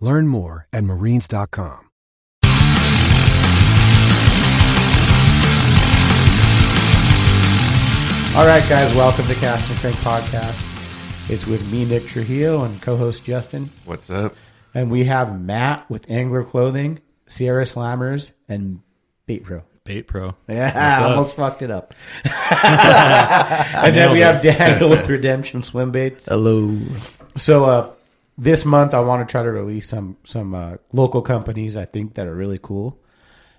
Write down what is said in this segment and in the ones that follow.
Learn more at marines.com. All right, guys, welcome to Cast and Crank Podcast. It's with me, Nick Trujillo, and co-host Justin. What's up? And we have Matt with Angler Clothing, Sierra Slammers, and Bait Pro. Bait Pro. Yeah, I almost fucked it up. and then we have Daniel with Redemption Swim Baits. Hello. So uh, this month, I want to try to release some some uh, local companies I think that are really cool,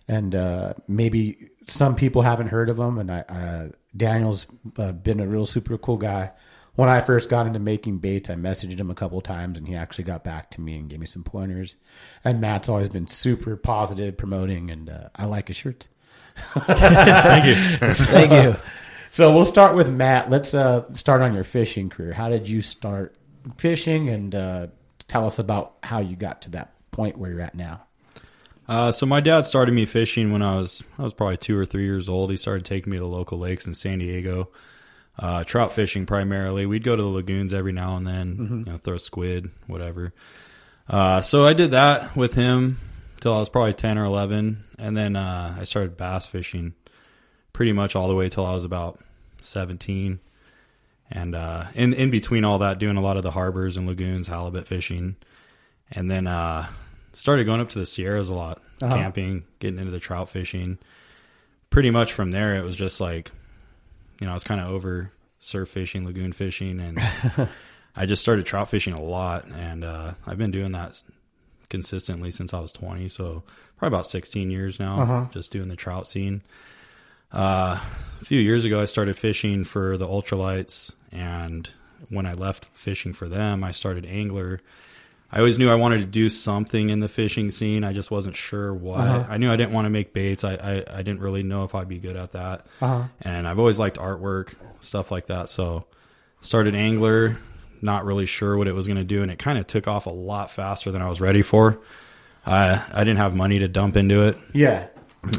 and uh, maybe some people haven't heard of them. And I, uh, Daniel's uh, been a real super cool guy. When I first got into making baits, I messaged him a couple times, and he actually got back to me and gave me some pointers. And Matt's always been super positive, promoting, and uh, I like his shirts. Thank you. Thank you. So we'll start with Matt. Let's uh, start on your fishing career. How did you start fishing, and uh, tell us about how you got to that point where you're at now? Uh, so my dad started me fishing when I was I was probably two or three years old. He started taking me to local lakes in San Diego, uh, trout fishing primarily. We'd go to the lagoons every now and then, you know, throw squid, whatever. Uh, so I did that with him till I was probably ten or eleven, and then uh, I started bass fishing pretty much all the way till I was about seventeen. And uh, in in between all that, doing a lot of the harbors and lagoons, halibut fishing, and then uh, started going up to the Sierras a lot, Uh-huh. camping, getting into the trout fishing. Pretty much from there, it was just like, you know, I was kind of over surf fishing, lagoon fishing, and I just started trout fishing a lot, and uh, I've been doing that consistently since I was 20, so probably about 16 years now, Uh-huh. just doing the trout scene. Uh, a few years ago, I started fishing for the ultralights, and when I left fishing for them, I started angler. I always knew I wanted to do something in the fishing scene. I just wasn't sure what. Uh-huh. I knew I didn't want to make baits. I, I, I didn't really know if I'd be good at that. Uh-huh. And I've always liked artwork, stuff like that. So started angler, not really sure what it was going to do, and it kind of took off a lot faster than I was ready for. I I didn't have money to dump into it, Yeah.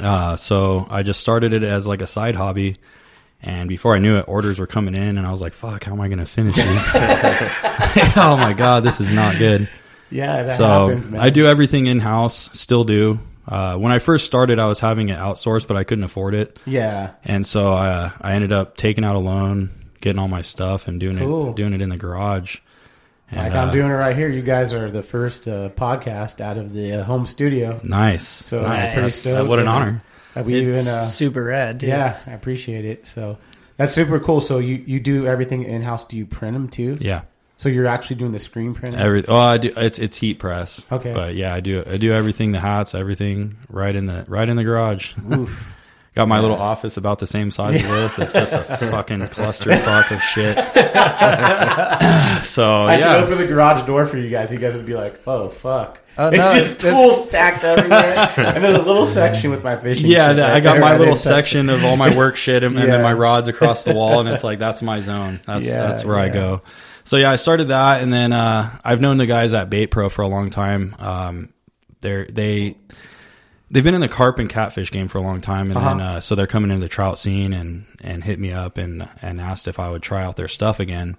uh, so I just started it as like a side hobby. And before I knew it, orders were coming in, and I was like, "Fuck, how am I going to finish these?" oh my god, this is not good. Yeah, that so happens. I do everything in house, still do. Uh, when I first started, I was having it outsourced, but I couldn't afford it, Yeah. and so I, I ended up taking out a loan, getting all my stuff, and doing Cool. it doing it in the garage. And, Like I'm uh, doing it right here. You guys are the first uh, podcast out of the uh, home studio. nice, So nice. I'm That's- what an honor. Uh, we even, uh, Super red. dude. yeah, I appreciate it. So that's super cool. So you, you do everything in house. Do you print them too? Yeah. So you're actually doing the screen print. Every oh, I do. It's it's heat press. Okay. but yeah, I do. I do everything. The hats, everything, right in the right in the garage. Oof. Got my little office about the same size as this. It's just a fucking clusterfuck of shit. so I should open the garage door for you guys. You guys would be like, "Oh fuck." Oh, it's no, just it's- tools stacked everywhere, and then a little section with my fishing. yeah. shit that- right I got there my little section of all my work shit, and, and then my rods across the wall, and it's like that's my zone. That's Yeah, that's where I go. So yeah, I started that, and then uh, I've known the guys at Bait Pro for a long time. Um, they're they they've been in the carp and catfish game for a long time, and Uh-huh. uh, so they're coming into the trout scene and and hit me up and and asked if I would try out their stuff again.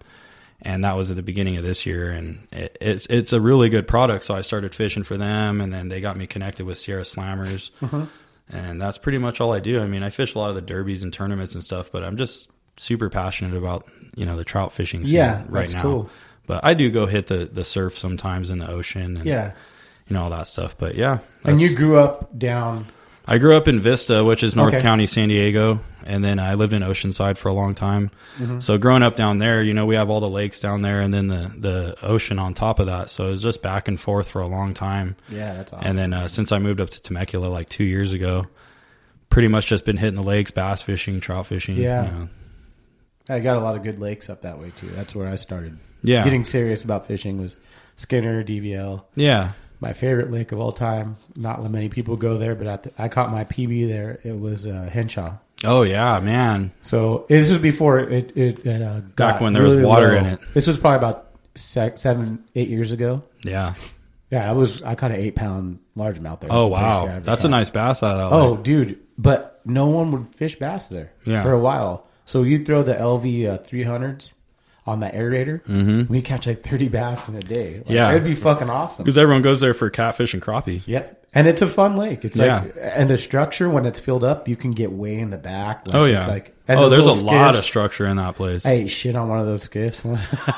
And that was at the beginning of this year, and it, it's it's a really good product. So I started fishing for them, and then they got me connected with Sierra Slammers, Uh-huh. and that's pretty much all I do. I mean, I fish a lot of the derbies and tournaments and stuff, but I'm just super passionate about you know the trout fishing scene Yeah, right that's now. cool. But I do go hit the the surf sometimes in the ocean. And, Yeah. You know all that stuff. But yeah, And you grew up down. I grew up in Vista, which is North Okay. County, San Diego, and then I lived in Oceanside for a long time. Mm-hmm. So growing up down there, you know, we have all the lakes down there, and then the the ocean on top of that. So it was just back and forth for a long time. Yeah, that's awesome. And then uh, since I moved up to Temecula like two years ago, pretty much just been hitting the lakes, bass fishing, trout fishing. Yeah. you know. I got a lot of good lakes up that way too. That's where I started. Yeah. Getting serious about fishing was Skinner, DVL. yeah. My favorite lake of all time. Not many people go there, but at the, I caught my PB there. It was uh, Henshaw. Oh yeah, man. So this was before it it, it uh, got Back when there was water low. in it. This was probably about se- seven, eight years ago. Yeah. Yeah, I was. I caught an eight pound largemouth there. Oh It's the biggest I wow, that's a nice bass out of that. Oh, lake. dude, but no one would fish bass there Yeah. for a while. So you'd throw the LV uh, 300s on the aerator, mm-hmm. we catch like 30 bass in a day. Like, Yeah. it'd be fucking awesome. because everyone goes there for catfish and crappie. Yep. And it's a fun lake. It's Yeah. like, and the structure when it's filled up, you can get way in the back. Like, Oh it's yeah. Like, oh, there's a little lot of structure in that place. I ate shit on one of those skiffs.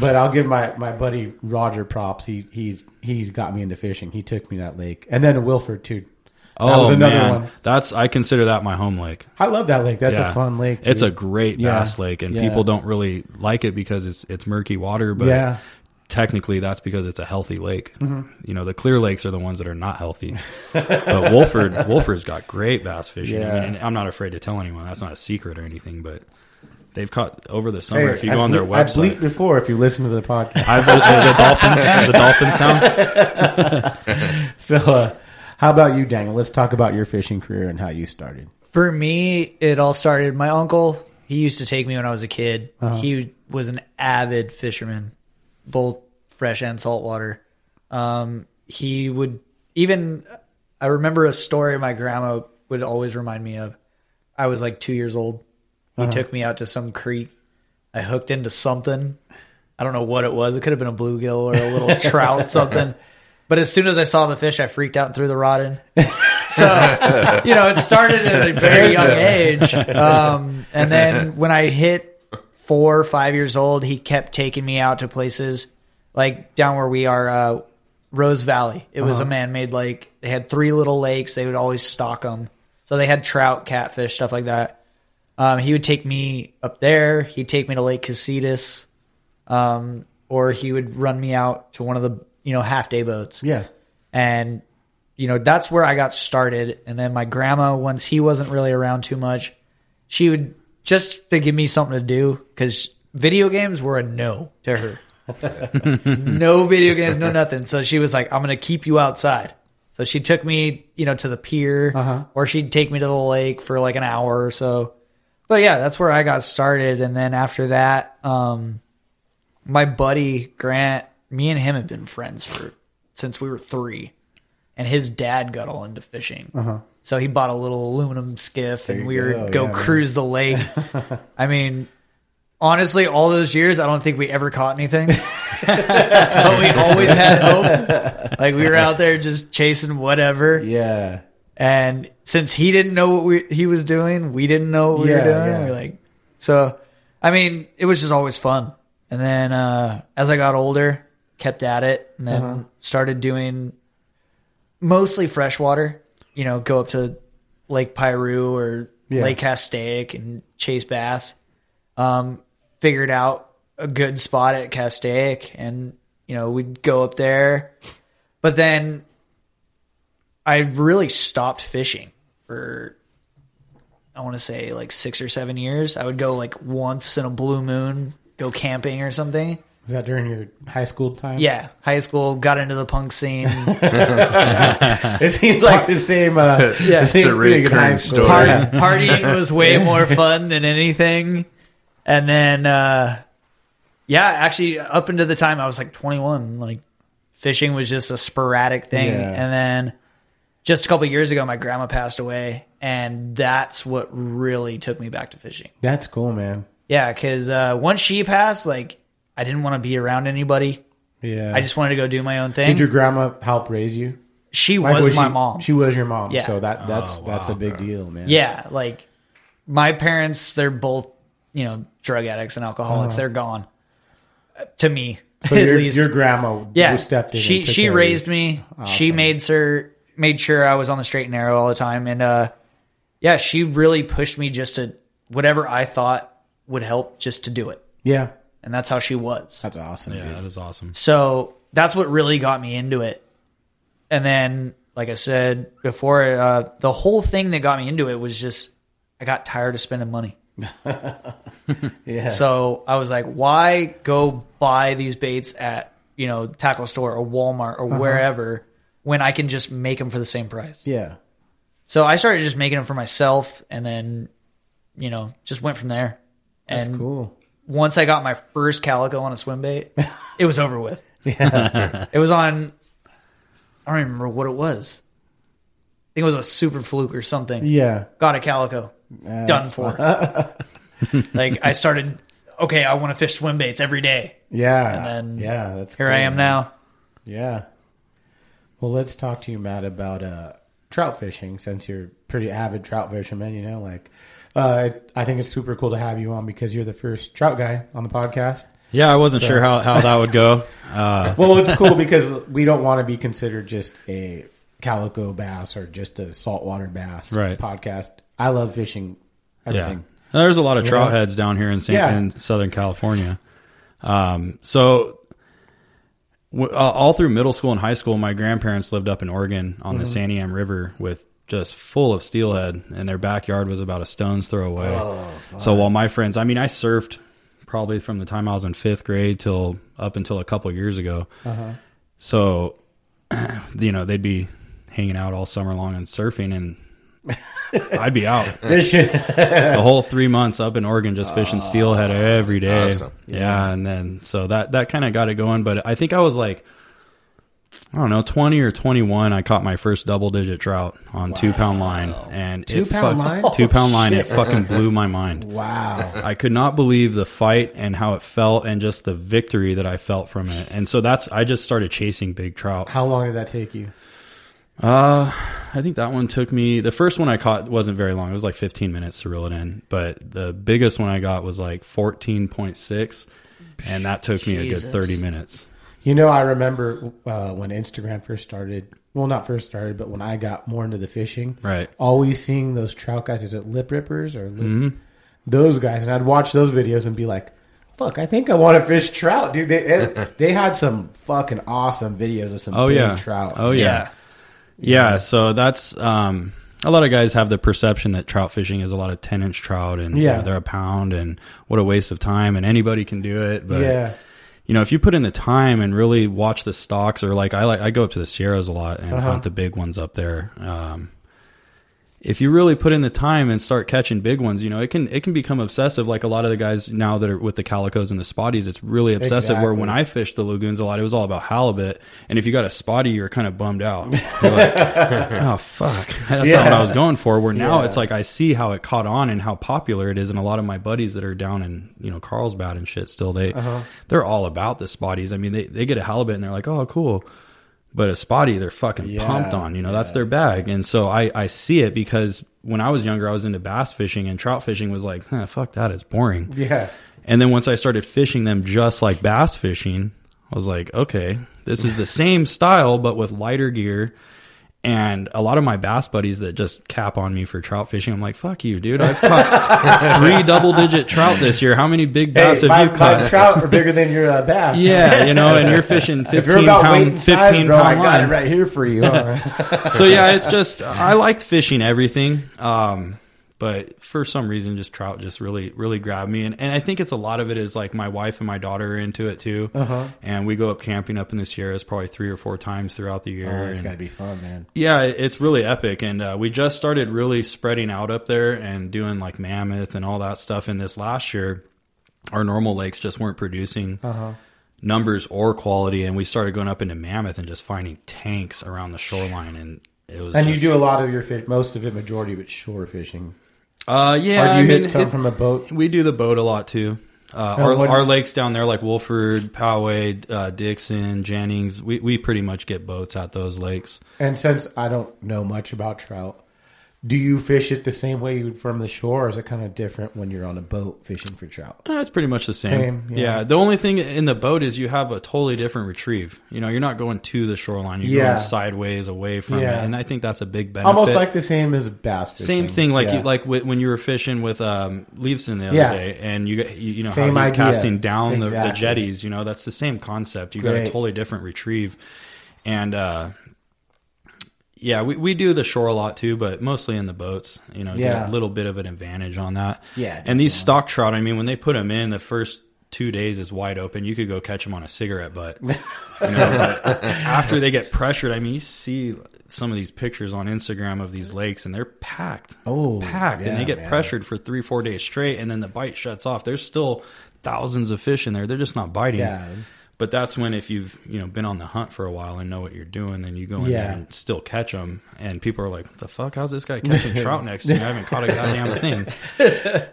but I'll give my, my buddy Roger props. He he's he got me into fishing. He took me that lake, and then Wohlford too. Oh that man, one. that's I consider that my home lake. I love that lake. That's Yeah. a fun lake. It's a dude. great Yeah. bass lake, and Yeah. people don't really like it because it's it's murky water. But Yeah. technically, that's because it's a healthy lake. Mm-hmm. You know, the clear lakes are the ones that are not healthy. but Wohlford, Wohlford's got great bass fishing. I mean, and I'm not afraid to tell anyone. That's not a secret or anything, but. They've caught over the summer. Hey, if you I go on their bleep- I website, bleeped before if you listen to the podcast. I've the, the dolphins, the dolphin sound. so, uh, how about you, Daniel? Let's talk about your fishing career and how you started. For me, it all started. My uncle, he used to take me when I was a kid. Uh-huh. He was an avid fisherman, both fresh and saltwater. Um, he would even, I remember a story my grandma would always remind me of. I was like two years old. He Uh-huh. took me out to some creek. I hooked into something. I don't know what it was. It could have been a bluegill or a little trout, something. But as soon as I saw the fish, I freaked out and threw the rod in. So, you know, it started at a very young age. Um, and then when I hit four or five years old, he kept taking me out to places like down where we are, uh, Rose Valley. It was a man made lake. They had three little lakes. They would always stock them. So they had trout, catfish, stuff like that. Um, he would take me up there. He'd take me to Lake Casitas. Um, or he would run me out to one of the, you know, half day boats Yeah. and you know that's where I got started. And then my grandma, once he wasn't really around too much, she would just to give me something to do because video games were a no to her. no video games, no nothing. So she was like, "I'm gonna keep you outside." So she took me, you know, to the pier, Uh-huh. or she'd take me to the lake for like an hour or so. But yeah, that's where I got started. And then after that, um, my buddy Grant, me and him have been friends for since we were three, and his dad got all into fishing. So he bought a little aluminum skiff, and Uh-huh. you we were go, go yeah, man. cruise the lake. I mean, honestly, all those years, I don't think we ever caught anything, but we always had hope. Like we were out there just chasing whatever, Yeah. and since he didn't know what we, he was doing, we didn't know what we Yeah, were doing. yeah. We were like, so, I mean, it was just always fun. And then uh, as I got older, kept at it, and then Uh-huh. started doing mostly freshwater. You know, go up to Lake Piru or Yeah. Lake Castaic and chase bass. Um, figured out a good spot at Castaic, and you know we'd go up there. But then I really stopped fishing for I want to say like six or seven years. I would go like once in a blue moon, go camping or something. Is that during your high school time? Yeah, high school, got into the punk scene. It seems like the same. Uh, Yeah. the same It's a thing in high recurring school. story. Party, partying was way more fun than anything. And then, uh, yeah, actually, up into the time I was like 21, like fishing was just a sporadic thing. Yeah. And then just a couple years ago, my grandma passed away, and that's what really took me back to fishing. That's cool, man. Yeah, because uh, once she passed, like I didn't want to be around anybody. Yeah. I just wanted to go do my own thing. did your grandma help raise you? she Like, was, my she, mom. She was your mom. Yeah. So that that's Oh, that's a wow, big deal, man. Yeah, like my parents, they're both, you know, drug addicts and alcoholics. Uh-huh. They're gone. Uh, To me, So at your, least. your grandma yeah, stepped in. she she care raised you. me. She made sure made sure I was on the straight and narrow all the time, and uh, yeah, she really pushed me just to whatever I thought would help, just to do it, Yeah, and that's how she was. that's awesome. Yeah, dude. that is awesome. So that's what really got me into it. And then, like I said before, uh, the whole thing that got me into it was just I got tired of spending money. Yeah. So I was like, why go buy these baits at you know tackle store or Walmart or wherever when I can just make them for the same price? yeah. So I started just making them for myself, and then you know just went from there. That's and cool. Once I got my first calico on a swim bait, it was over with. Yeah. it was on I don't even remember what it was. I think it was a super fluke or something. Yeah. Got a calico. Done for. like I started okay, I want to fish swim baits every day. Yeah. And then yeah, that's Here I am man. now. Yeah. Well, let's talk to you, Matt, about uh, trout fishing since you're pretty avid trout fisherman. You know, like uh, I think it's super cool to have you on because you're the first trout guy on the podcast. Yeah, I wasn't sure how, how that would go. Uh, Well, it's cool because we don't want to be considered just a calico bass or just a saltwater bass Right. podcast. I love fishing yeah, there's a lot of trout heads down here in, San, Yeah. in Southern California. Um, so w- uh, all through middle school and high school, my grandparents lived up in Oregon on Mm-hmm. the Santiam River with just full of steelhead, and their backyard was about a stone's throw away. Oh, so while my friends, I mean, I surfed probably from the time I was in fifth grade till up until a couple years ago. Uh-huh. So, you know, they'd be hanging out all summer long and surfing, and I'd be out the whole three months up in Oregon just fishing steelhead every day. awesome. Yeah. and then so that that kind of got it going. But I think I was like, I don't know, twenty or twenty one. I caught my first double digit trout on two pound line, and Two it pound fuck- line? two pound line. It fucking blew my mind. wow. I could not believe the fight and how it felt, and just the victory that I felt from it. And so that's I just started chasing big trout. How long did that take you? Uh, I think that one took me. The first one I caught wasn't very long. It was like 15 minutes to reel it in. But the biggest one I got was like 14.6, and that took me a good 30 minutes. You know, I remember uh, when Instagram first started. Well, not first started, but when I got more into the fishing, Right. Always seeing those trout guys. Is it lip rippers or lip, Mm-hmm. those guys? And I'd watch those videos and be like, "Fuck, I think I want to fish trout, dude." They it, they had some fucking awesome videos of some Oh big yeah. trout. Oh yeah. yeah. So that's um. A lot of guys have the perception that trout fishing is a lot of 10 inch trout and you Yeah. know, they're a pound and what a waste of time and anybody can do it. But yeah, you know, if you put in the time and really watch the stocks, or like I like I go up to the Sierras a lot and Uh-huh. hunt the big ones up there. Um, if you really put in the time and start catching big ones, you know, it can it can become obsessive. Like a lot of the guys now that are with the calicos and the spotties, it's really obsessive. Where when I fished the lagoons a lot, it was all about halibut, and if you got a spotty, you're kind of bummed out. Like, oh fuck, that's not what I was going for. Where now Yeah. it's like I see how it caught on and how popular it is, and a lot of my buddies that are down in you know Carlsbad and shit still they Uh-huh. they're all about the spotties. I mean, they they get a halibut and they're like, oh cool. But a spotty, they're fucking Yeah, pumped on. You know, that's their bag. And so I, I see it because when I was younger, I was into bass fishing and trout fishing was like, huh, fuck that, it's boring. yeah. And then once I started fishing them just like bass fishing, I was like, okay, this is the same style, but with lighter gear. And a lot of my bass buddies that just cap on me for trout fishing, I'm like, fuck you, dude. I've caught three double digit trout this year. How many big bass Hey, have my, you my caught? trout are bigger than your uh, bass. Yeah, you know, and you're fishing 15 If you're about pound, 15 size, bro, I pound got line it right here for you. huh? so yeah, it's just I liked fishing everything, um, but for some reason, just trout just really really grabbed me, and and I think it's a lot of it is like my wife and my daughter are into it too, uh-huh. and we go up camping up in the Sierras probably three or four times throughout the year. oh, it's got to be fun, man. yeah, it's really epic, and uh, we just started really spreading out up there and doing like mammoth and all that stuff. In this last year, our normal lakes just weren't producing numbers or quality, and we started going up into mammoth and just finding tanks around the shoreline, and it was. And just- you do a lot of your fish, most of it, majority of it, shore fishing. Uh, yeah, or do I you mean, hit some it- from a boat? we do the boat a lot too. Uh, our, what- our lakes down there, like Wohlford, Poway, uh, Dixon, Jennings, we, we pretty much get boats at those lakes. And since I don't know much about trout, do you fish it the same way you would from the shore, or is it kind of different when you're on a boat fishing for trout? Uh, it's pretty much the same. Same, yeah. yeah. The only thing in the boat is you have a totally different retrieve. You know, you're not going to the shoreline. You're Yeah. going sideways away from Yeah. it, and I think that's a big benefit. Almost like the same as bass fishing. Same thing, like you, like when you were fishing with um, Leveson the other Yeah. day, and you you, you know Same how he's idea. casting down the, the jetties. You know, that's the same concept. You got a totally different retrieve, and uh, yeah, we, we do the shore a lot too, but mostly in the boats. You know, Yeah. get a little bit of an advantage on that. Yeah, and these stock trout, I mean, when they put them in, the first two days is wide open. You could go catch them on a cigarette butt. You know, but after they get pressured, I mean, you see some of these pictures on Instagram of these lakes, and they're packed. Oh, packed, and they get man. pressured for three, four days straight, and then the bite shuts off. There's still thousands of fish in there. They're just not biting. Yeah. But that's when, if you've you know been on the hunt for a while and know what you're doing, then you go in Yeah. there and still catch them. And people are like, "The fuck? How's this guy catching trout next to me? I haven't caught a goddamn thing."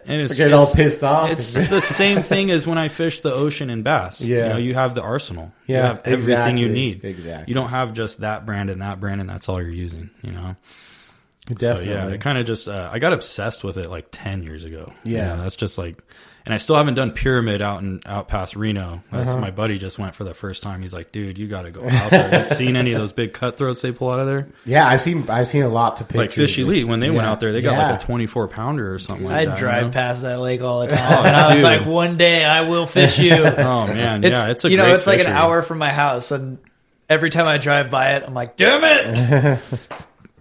And it's get all pissed off. It's the same thing as when I fish the ocean in bass. You Yeah. know, you have the arsenal. you Yeah, have everything you need. Exactly. You don't have just that brand and that brand, and that's all you're using. You know. Definitely. So yeah, it kind of just uh, I got obsessed with it like ten years ago. You Yeah. know, that's just like, and I still haven't done pyramid out and out past Reno. That's Uh-huh. my buddy just went for the first time. He's like, dude, you got to go out there. you seen any of those big cutthroats they pull out of there? yeah, I've seen I've seen a lot to pictures. Like Fish Elite when they went out there, they got Yeah. like a twenty four pounder or something like I that. you drive know? past that lake all the time, and I was like, "One day I will fish you." Oh man, yeah, it's a you know, great it's like an hour from my house, and every time I drive by it, I'm like, "Damn it!"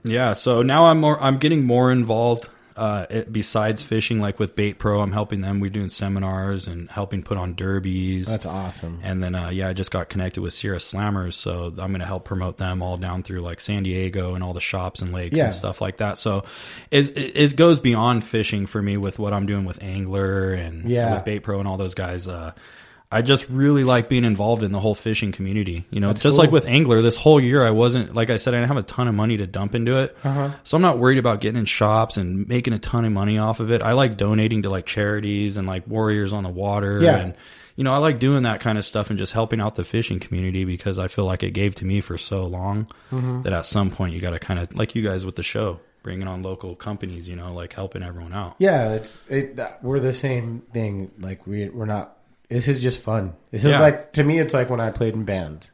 Yeah, so now I'm more I'm getting more involved uh it, besides fishing like with Bait Pro, I'm helping them. We're doing seminars and helping put on derbies. That's awesome. And then uh yeah, I just got connected with Sierra Slammers, so I'm going to help promote them all down through like San Diego and all the shops and lakes Yeah. and stuff like that. So it, it it goes beyond fishing for me with what I'm doing with Angler and Yeah. with Bait Pro and all those guys uh I just really like being involved in the whole fishing community. You know, That's just cool. like with Angler, this whole year I wasn't, like I said, I didn't have a ton of money to dump into it. Uh-huh. So I'm not worried about getting in shops and making a ton of money off of it. I like donating to like charities and like Warriors on the Water. Yeah. And, you know, I like doing that kind of stuff and just helping out the fishing community because I feel like it gave to me for so long Mm-hmm. that at some point you got to kind of, like you guys with the show, bringing on local companies, you know, like helping everyone out. Yeah, it's it. We're the same thing. Like we we're not. This is just fun. This Yeah. is like to me. It's like when I played in bands,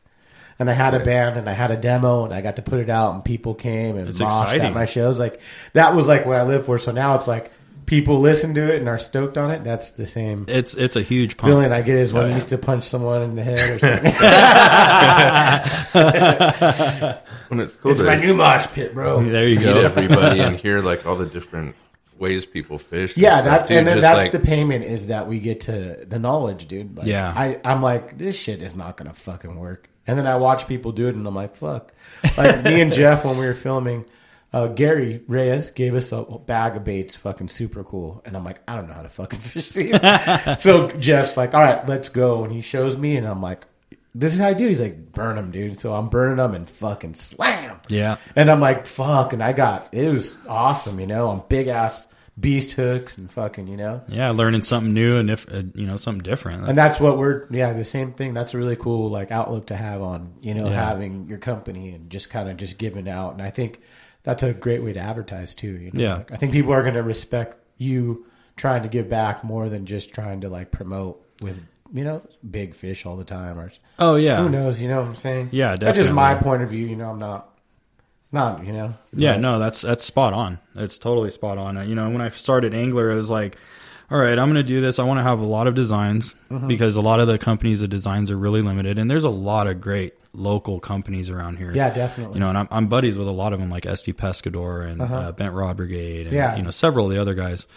and I had a band and I had a demo and I got to put it out and people came and It's moshed exciting. at my shows. Like that was like what I lived for. So now it's like people listen to it and are stoked on it. That's the same It's, it's a huge pump. feeling I get is when oh, I used to punch someone in the head or something. When it's cool it's to my new mosh pit, bro. There you meet go. everybody and hear like all the different ways people fish. Yeah, stuff, that's dude, and then that's like, the payment is that we get to the knowledge, dude. Like, Yeah. I I'm like this shit is not gonna fucking work, and then I watch people do it, and I'm like, fuck. Like me and Jeff when we were filming, uh, Gary Reyes gave us a bag of baits, fucking super cool, and I'm like, I don't know how to fucking fish these. so Jeff's like, all right, let's go, and he shows me, and I'm like. This is how I do. He's like, burn them, dude. So I'm burning them and fucking slam. Yeah. And I'm like, fuck. And I got, it was awesome, you know, on big ass beast hooks and fucking, you know. Yeah. Learning something new and if, uh, you know, something different. And that's what we're, yeah, the same thing. That's a really cool, like, outlook to have on, you know, Yeah. having your company and just kind of just giving out. And I think that's a great way to advertise too, you know. Yeah. Like, I think people are going to respect you trying to give back more than just trying to, like, promote with, you know, big fish all the time or Oh yeah. who knows, you know what I'm saying? Yeah, definitely. That's just my point of view, you know, I'm not, not, you know. Yeah, but- no, that's that's spot on. It's totally spot on. You know, when I started Angler, it was like, all right, I'm going to do this. I want to have a lot of designs Mm-hmm. because a lot of the companies, the designs are really limited, and there's a lot of great local companies around here. Yeah, definitely. You know, and I'm, I'm buddies with a lot of them, like SD Pescador and uh Bent Rod Brigade, and Uh-huh. Yeah. you know, several of the other guys.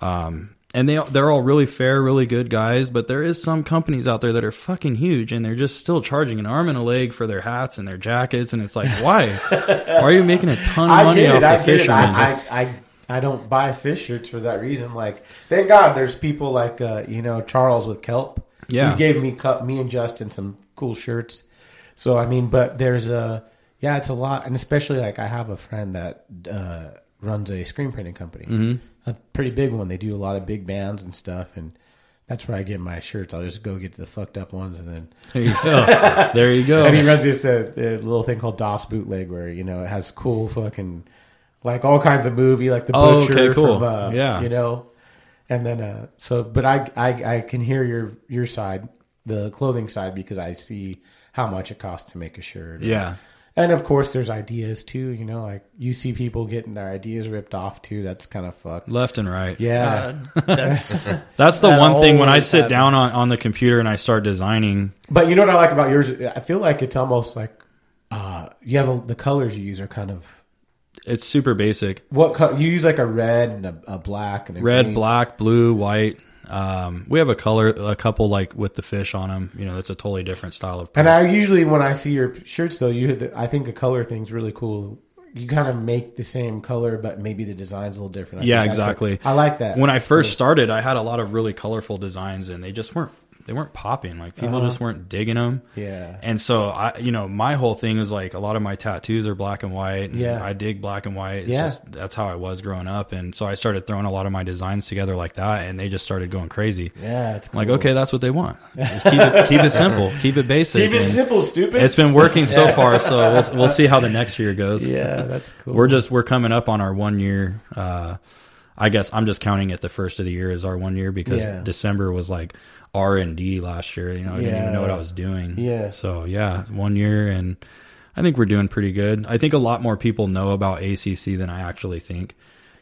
Um, and they they're all really fair, really good guys, but there is some companies out there that are fucking huge, and they're just still charging an arm and a leg for their hats and their jackets, and it's like, why? why are you making a ton of money off. I of fishermen? I, I, I, I don't buy fish shirts for that reason. Like, thank God there's people like, uh, you know, Charles with Kelp. Yeah. He's gave me, me and Justin some cool shirts. So, I mean, but there's a, yeah, it's a lot. And especially like I have a friend that, uh, runs a screen printing company, mm-hmm. A pretty big one. They do a lot of big bands and stuff. And that's where I get my shirts. I'll just go get the fucked up ones and then there you go. there you go. and he runs this uh, uh, little thing called DOS bootleg, where you know it has cool fucking like all kinds of movie, like the Oh, butcher okay, cool. from uh, Yeah. you know, and then uh, so but I, I I can hear your your side, the clothing side, because I see how much it costs to make a shirt. Yeah. And of course there's ideas too. You know, like you see people getting their ideas ripped off too. That's kind of fucked. Left and right. Yeah, That's That's the That one thing when I always sit down on, on the computer and I start designing. but you know what I like about yours? I feel like it's almost like uh, you have a, the colors you use are kind of It's super basic. what co- you use like a red and a, a black and a Red, green. black, blue, white. Um, we have a color, a couple like with the fish on them. You know, that's a totally different style of. And. I usually, when I see your shirts, though, you, the, I think a color thing's really cool. You kind of make the same color, but maybe the design's a little different. I Yeah, exactly. what- I like that. when I first started, I had a lot of really colorful designs, and they just weren't they weren't popping. Like people just weren't digging them. Uh-huh. Yeah. And so I, you know, my whole thing is like a lot of my tattoos are black and white. And Yeah. I dig black and white. It's Yeah. just that's how I was growing up, and so I started throwing a lot of my designs together like that, and they just started going crazy. yeah, it's I'm like, okay, that's what they want. Just keep it keep it simple, keep it basic. Keep it simple, stupid. It's been working so far, so we'll, we'll see how the next year goes. yeah, that's cool. We're just we're coming up on our one year. Uh, I guess I'm just counting it the first of the year as our one year because Yeah. December was like R and D last year. You know, I didn't even know what I was doing. Yeah. So yeah, one year, and I think we're doing pretty good. I think a lot more people know about ACC than I actually think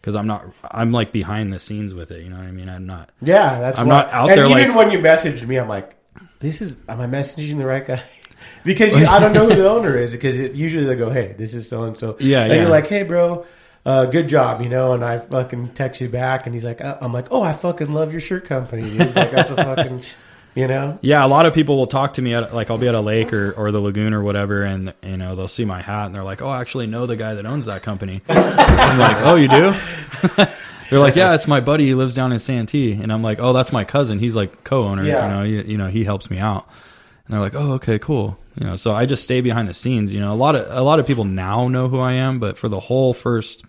because I'm not. I'm like behind the scenes with it. You know what I mean? I'm not. yeah, that's. I'm why- not out and there Even like- when you messaged me, I'm like, this is. Am I messaging the right guy? because you, I don't know who the owner is. Because it, usually they go, hey, this is so and so. Yeah, and yeah. you're like, hey, bro. Uh, good job, you know, and I fucking text you back, and he's like, uh, I'm like, oh, I fucking love your shirt company, dude. Like, that's a fucking, you know, Yeah, a lot of people will talk to me at like I'll be at a lake or, or the lagoon or whatever, and you know they'll see my hat and they're like, "Oh, I actually know the guy that owns that company." I'm like, "Oh, you do?" they're like, "Yeah, it's my buddy. He lives down in Santee," and I'm like, "Oh, that's my cousin. He's like co-owner. Yeah. You know, you, you know, he helps me out." And they're like, "Oh, okay, cool." You know, so I just stay behind the scenes. You know, a lot of a lot of people now know who I am, but for the whole first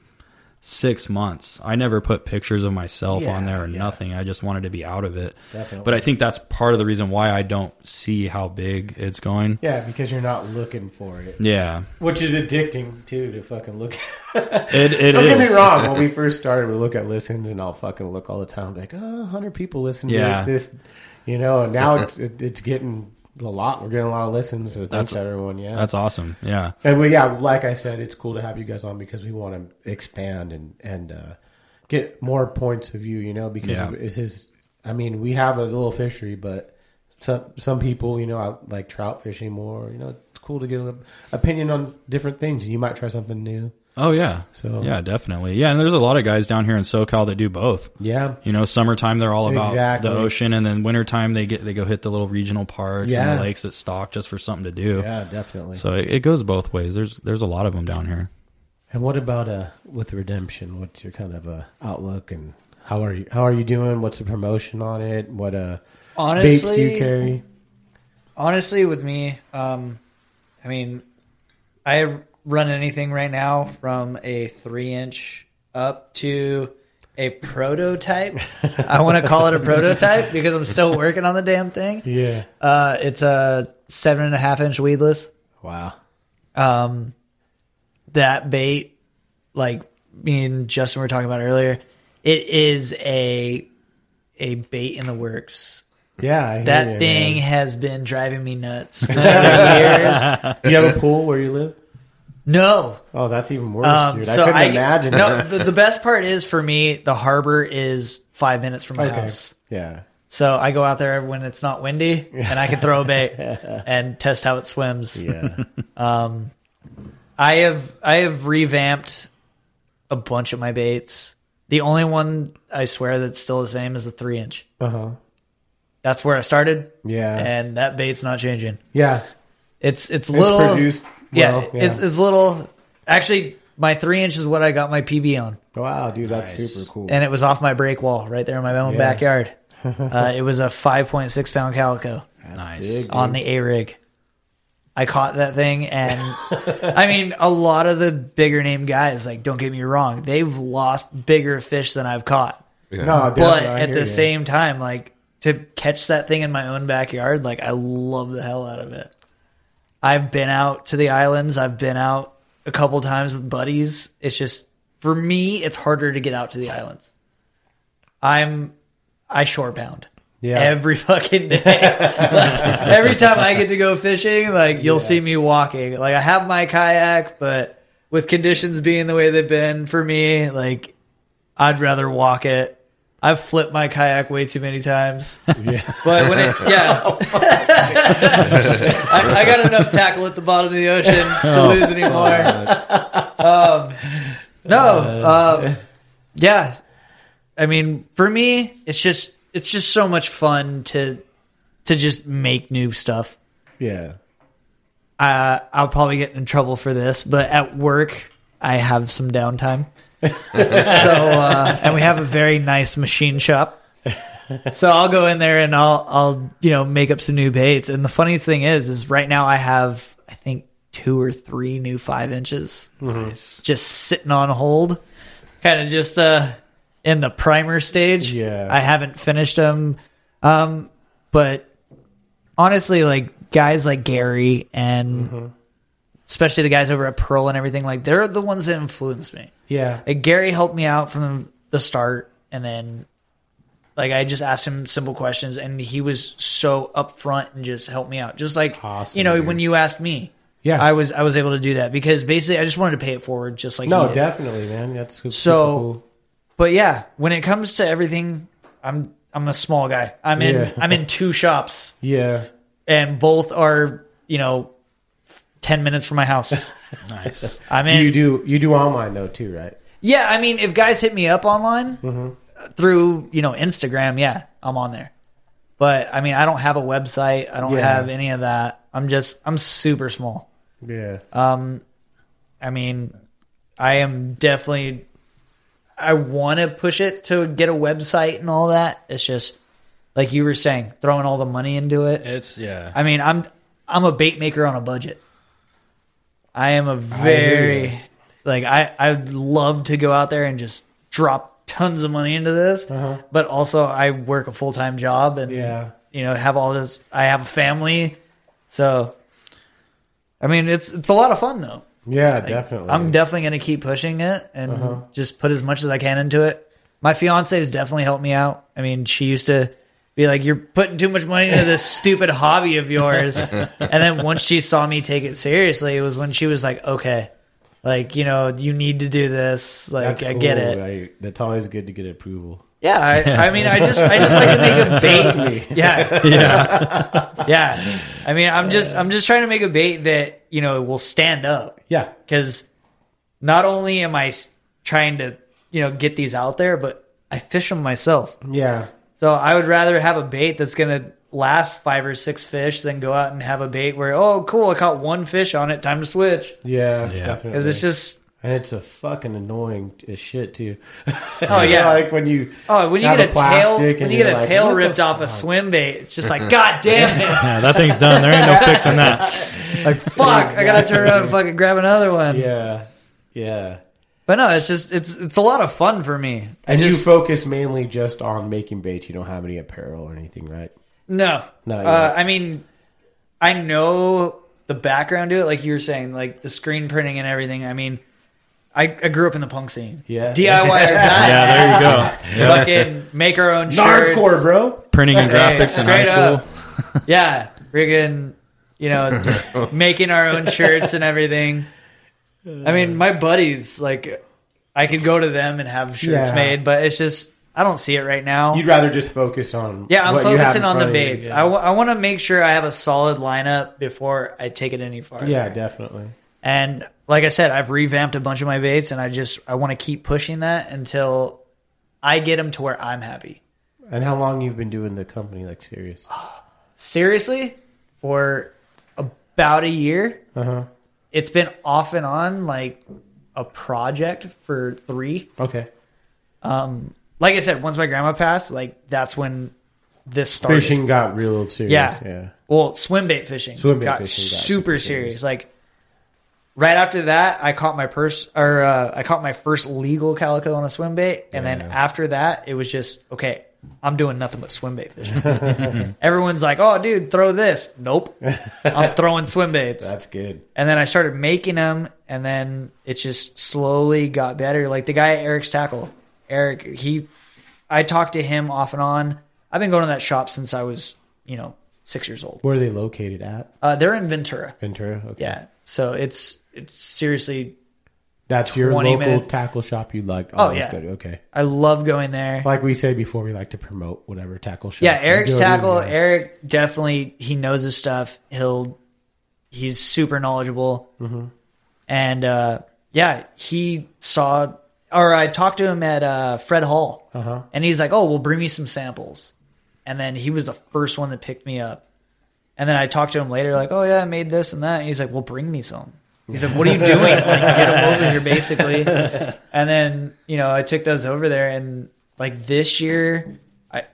six months, I never put pictures of myself Yeah, on there or yeah. nothing. I just wanted to be out of it. Definitely. But I think that's part of the reason why I don't see how big it's going. yeah, because you're not looking for it, Yeah, which is addicting too to fucking look. it it Don't get me wrong. When we first started, we look at listens, and I'll fucking look all the time, like, oh, 100 people listen Yeah. to this, you know. And now it's it, it's getting a lot. We're getting a lot of listens. So thanks That's- everyone. Yeah, That's awesome. Yeah, and we yeah, like I said, it's cool to have you guys on because we want to expand and and uh, get more points of view. You know, because Yeah. it's his. I mean, we have a little fishery, but some some people, you know, I like trout fishing more. You know, it's cool to get an opinion on different things, and you might try something new. Oh yeah. So- yeah, definitely. Yeah, and there's a lot of guys down here in SoCal that do both. Yeah, You know, summertime they're all about Exactly. the ocean, and then wintertime they get they go hit the little regional parks and the lakes that stock just for something to do. yeah, definitely. So it, it goes both ways. There's there's a lot of them down here. And what about uh with redemption? What's your kind of uh, outlook and how are you how are you doing? What's the promotion on it? What uh baits do you carry? honestly, with me, um, I mean, I run anything right now from a three inch up to a prototype. I want to call it a prototype because I'm still working on the damn thing. Yeah. Uh, it's a seven and a half inch weedless. Wow. Um, that bait, like me and Justin were talking about earlier, it is a a bait in the works. Yeah. I That you, thing man. has been driving me nuts for years. Do you have a pool where you live? No. Oh, that's even worse, Um, dude. so I couldn't I imagine. No, the, the best part is for me, the harbor is five minutes from my Okay. house. Yeah. So I go out there when it's not windy and I can throw a bait and test how it swims. Yeah. um, I have I have revamped a bunch of my baits. The only one I swear that's still the same is the three inch. Uh huh. That's where I started, Yeah. and that bait's not changing. yeah. It's it's It's little. produced. Yeah, well, it's it's little. Actually, my three inch is what I got my PB on, wow, dude, that's Nice. super cool. and it was off my break wall right there in my own Yeah. backyard. uh, it was a five point six pound calico. nice. big. on the A rig. I caught that thing, and I mean, a lot of the bigger name guys, like, don't get me wrong, they've lost bigger fish than I've caught. Yeah. no, But definitely, at the you. same time, like, to catch that thing in my own backyard, like, I love the hell out of it. I've been out to the islands, I've been out a couple times with buddies. It's just for me, it's harder to get out to the islands. I'm I shore pound. Yeah. Every fucking day. Like, every time I get to go fishing, like you'll see me walking. Like I have my kayak, but with conditions being the way they've been for me, like I'd rather walk it. I've flipped my kayak way too many times. Yeah. But when it, yeah, I, I got enough tackle at the bottom of the ocean to lose anymore. Um, no, um, yeah. I mean, for me, it's just it's just so much fun to to just make new stuff. Yeah. Uh, I'll probably get in trouble for this, but at work I have some downtime. so uh, and we have a very nice machine shop. So I'll go in there and I'll I'll you know make up some new baits. And the funniest thing is is right now I have I think two or three new five inches just sitting on hold, kind of just uh in the primer stage. Yeah. I haven't finished them, um, but honestly, like guys like Gary and especially the guys over at Pearl and everything, like they're the ones that influenced me. Yeah. Like Gary helped me out from the start, and then like I just asked him simple questions, and he was so upfront and just helped me out. Just like Awesome, you know dude. when you asked me, Yeah. I was I was able to do that because basically I just wanted to pay it forward, just like No, definitely, man. That's super So- cool. But yeah, when it comes to everything, I'm I'm a small guy. I'm in Yeah. I'm in two shops, Yeah. and both are you know ten minutes from my house. Nice. I mean. You do you do online though too, right? Yeah, I mean, if guys hit me up online Mm-hmm. through you know Instagram, yeah, I'm on there. But I mean, I don't have a website. I don't Yeah. have any of that. I'm just I'm super small. Yeah. Um, I mean, I am definitely. I want to push it to get a website and all that. It's just like you were saying, throwing all the money into it. It's yeah. I mean, I'm I'm a bait maker on a budget. I am a very you. like I I'd love to go out there and just drop tons of money into this, uh-huh. but also I work a full time job and Yeah. you know have all this. I have a family, so I mean it's it's a lot of fun though. Yeah, definitely. I'm definitely going to keep pushing it and uh-huh. just put as much as I can into it. My fiance has definitely helped me out. I mean, she used to be like, "You're putting too much money into this stupid hobby of yours," and then once she saw me take it seriously, it was when she was like, "Okay, like you know, you need to do this. Like, That's I get cool. it." I- that's always good to get approval. Yeah, I, I mean, I just, I just like to make a bait. Yeah, yeah, yeah. I mean, I'm just, I'm just trying to make a bait that you know will stand up Yeah. because not only am I trying to you know get these out there, but I fish them myself. Yeah. So I would rather have a bait that's gonna last five or six fish than go out and have a bait where oh cool I caught one fish on it, time to switch Yeah. Yeah. Definitely. because it's just and it's a fucking annoying as shit too. Oh, yeah. like when you oh when you get a, tail when you get a like, tail ripped off a swim bait, it's just like god damn it. yeah, that thing's done. There ain't no fixing that. like fuck, I gotta turn around and fucking grab another one. Yeah. Yeah. But no, it's just it's it's a lot of fun for me. I And you focus mainly just on making baits. You don't have any apparel or anything, right? no, Not uh, yet. I mean, I know the background to it, like you were saying, like the screen printing and everything. I mean, I, I grew up in the punk scene. Yeah. DIY or die. Yeah, there you go. Yeah. Fucking make our own shirts. Hardcore, bro. Printing and Hey, graphics in high straight school. Yeah, friggin', you know, just making our own shirts and everything. I mean, my buddies, like, I could go to them and have shirts Yeah. made, but it's just, I don't see it right now. You'd rather just focus on. yeah, I'm what you have focusing in on the front of you. baits. I, w- I want to make sure I have a solid lineup before I take it any farther. Yeah, definitely. And like I said, I've revamped a bunch of my baits, and I just I want to keep pushing that until I get them to where I'm happy. And how long you've been doing the company like serious? Seriously, for about a year, Uh huh. It's been off and on like a project for three. Okay. Like I said, once my grandma passed, like that's when this started. Fishing got real serious. Yeah. Yeah. Well, swim bait fishing Swim bait got fishing got super super serious. Like right after that, I caught my purse or uh, I caught my first legal calico on a swim bait, and then after that, it was just okay. I'm doing nothing but swim bait fishing. Everyone's like, "Oh, dude, throw this." Nope, I'm throwing swim baits. That's good. And then I started making them, and then it just slowly got better. Like the guy at Eric's Tackle, Eric, he, I talked to him off and on. I've been going to that shop since I was, you know, six years old. Where are they located at? Uh, they're in Ventura. Ventura. Okay. Yeah, so it's it's seriously, That's your local minutes. tackle shop you like. Oh, that's yeah. good. Okay. I love going there. Like we said before, we like to promote whatever tackle shop. Yeah, Eric's to, tackle. yeah. Eric definitely he knows his stuff. He'll he's super knowledgeable, Mm-hmm. and uh, yeah, he saw or I talked to him at uh, Fred Hall, Uh-huh. and he's like, "Oh, well, bring me some samples," and then he was the first one that picked me up, and then I talked to him later, like, "Oh yeah, I made this and that," and he's like, "Well, bring me some." He's like, "What are you doing? like, get them over here, basically." And then you know, I took those over there, and like this year, I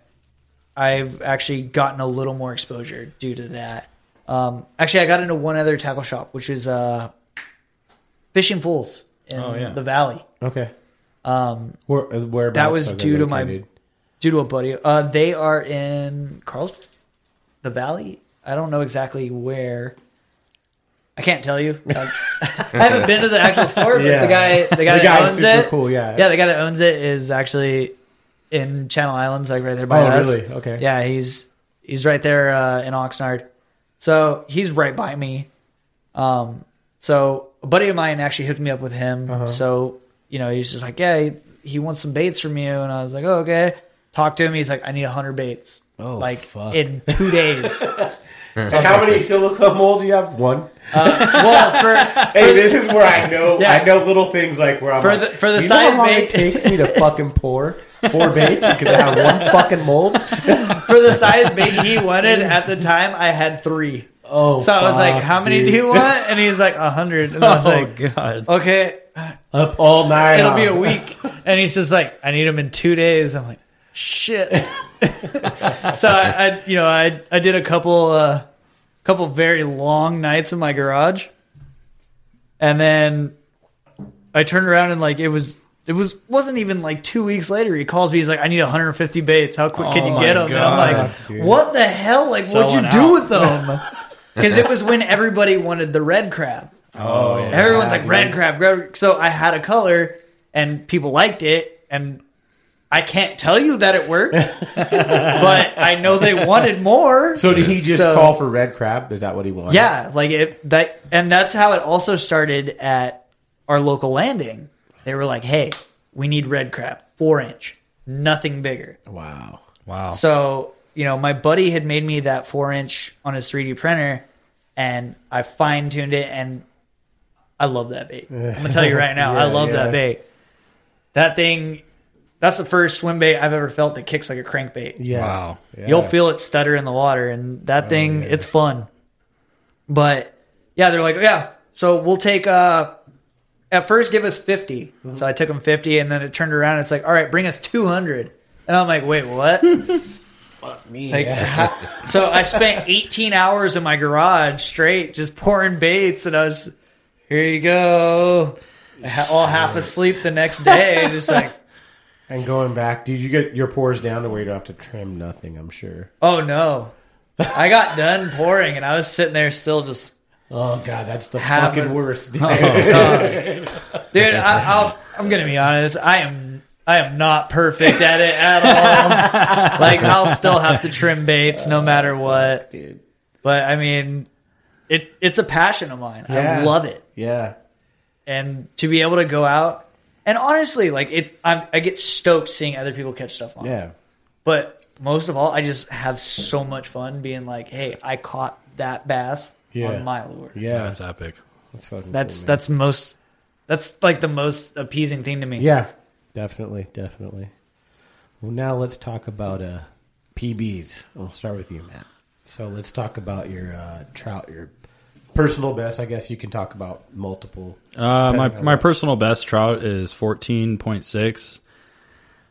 I've actually gotten a little more exposure due to that. Um, actually, I got into one other tackle shop, which is uh, Fishing Fools in Oh, yeah. the Valley. Okay. Um, Where, uh, whereabouts That was due to my- due to a buddy, uh, they are in Carlsbad, the Valley. I don't know exactly where. I can't tell you. I, I haven't been to the actual store, but Yeah. the guy, the guy The that guy's owns super it, cool, yeah. yeah, the guy that owns it is actually in Channel Islands, like right there by Oh, us. really? Okay. Yeah, he's he's right there uh, in Oxnard, so he's right by me. Um, so a buddy of mine actually hooked me up with him. Uh-huh. So you know, he's just like, yeah, he, he wants some baits from you, and I was like, oh, okay. Talk to him. He's like, I need hundred baits. Oh, like fuck. in two days. And how many silicone molds do you have? One. Uh, well, for Hey, this is where I know Yeah. I know little things like where I'm For like, the- for the "Do you know size how long bait?" it takes me to fucking pour four baits because I have one fucking mold. for the size bait he wanted at the time, I had three. Oh, So I was like, "How many dude. do you want?" And he's like, "A hundred." And I was Oh like, God! "Okay, Up all night. it'll be a week." And he's just like, "I need them in two days." I'm like, "Shit." so I, I, you know, I I did a couple, uh, couple very long nights in my garage, and then I turned around and like it was. It was wasn't even like two weeks later. He calls me. He's like, "I need 150 baits. How quick can Oh you get them?" And I'm like, dude. "What the hell? Like, what'd you do out. with them?" Because it was when everybody wanted the red crab. Oh yeah. Everyone's like dude. red crab, red. So I had a color, and people liked it, and I can't tell you that it worked, but I know they wanted more. So did he just So- call for red crab? Is that what he wanted? Yeah, like it that, and that's how it also started at our local landing. They were like, "Hey, we need red crab, four inch, nothing bigger." Wow. Wow. So, you know, my buddy had made me that four inch on his 3D printer and I fine tuned it and I love that bait. I'm gonna tell you right now, I love yeah. that bait. That thing that's the first swim bait I've ever felt that kicks like a crankbait. Yeah. Wow. Yeah. You'll feel it stutter in the water and that thing, it's fun. But yeah, they're like, yeah, so we'll take uh at first give us 50. So I took them 50 and then it turned around and it's like, all right, bring us 200. And I'm like, wait, what? Fuck me. Like, yeah. so I spent 18 hours in my garage straight just pouring baits, and I was, here you go, all half asleep the next day, just like, And going back, did you get your pores down to where you don't have to trim nothing? I'm sure. oh no. I got done pouring, and I was sitting there still just, Oh god, that's the Half fucking a- worst. Oh, dude. I, I'll, I'm gonna be honest, I am. I am not perfect at it at all. like I'll still have to trim baits no oh, matter what. Dude. But I mean, it it's a passion of mine. I love it. Yeah. and to be able to go out and honestly like it I'm, i get stoked seeing other people catch stuff on Yeah. but most of all i just have so much fun being like hey i caught that bass Yeah. on my lure Yeah. That's epic. That's fucking that's cool, man. that's most that's like the most appeasing thing to me Yeah. Definitely, definitely. Well now let's talk about uh PBs. I'll start with you, Matt. So let's talk about your uh trout your personal best. I guess you can talk about multiple Uh, my my what- personal best trout is fourteen point six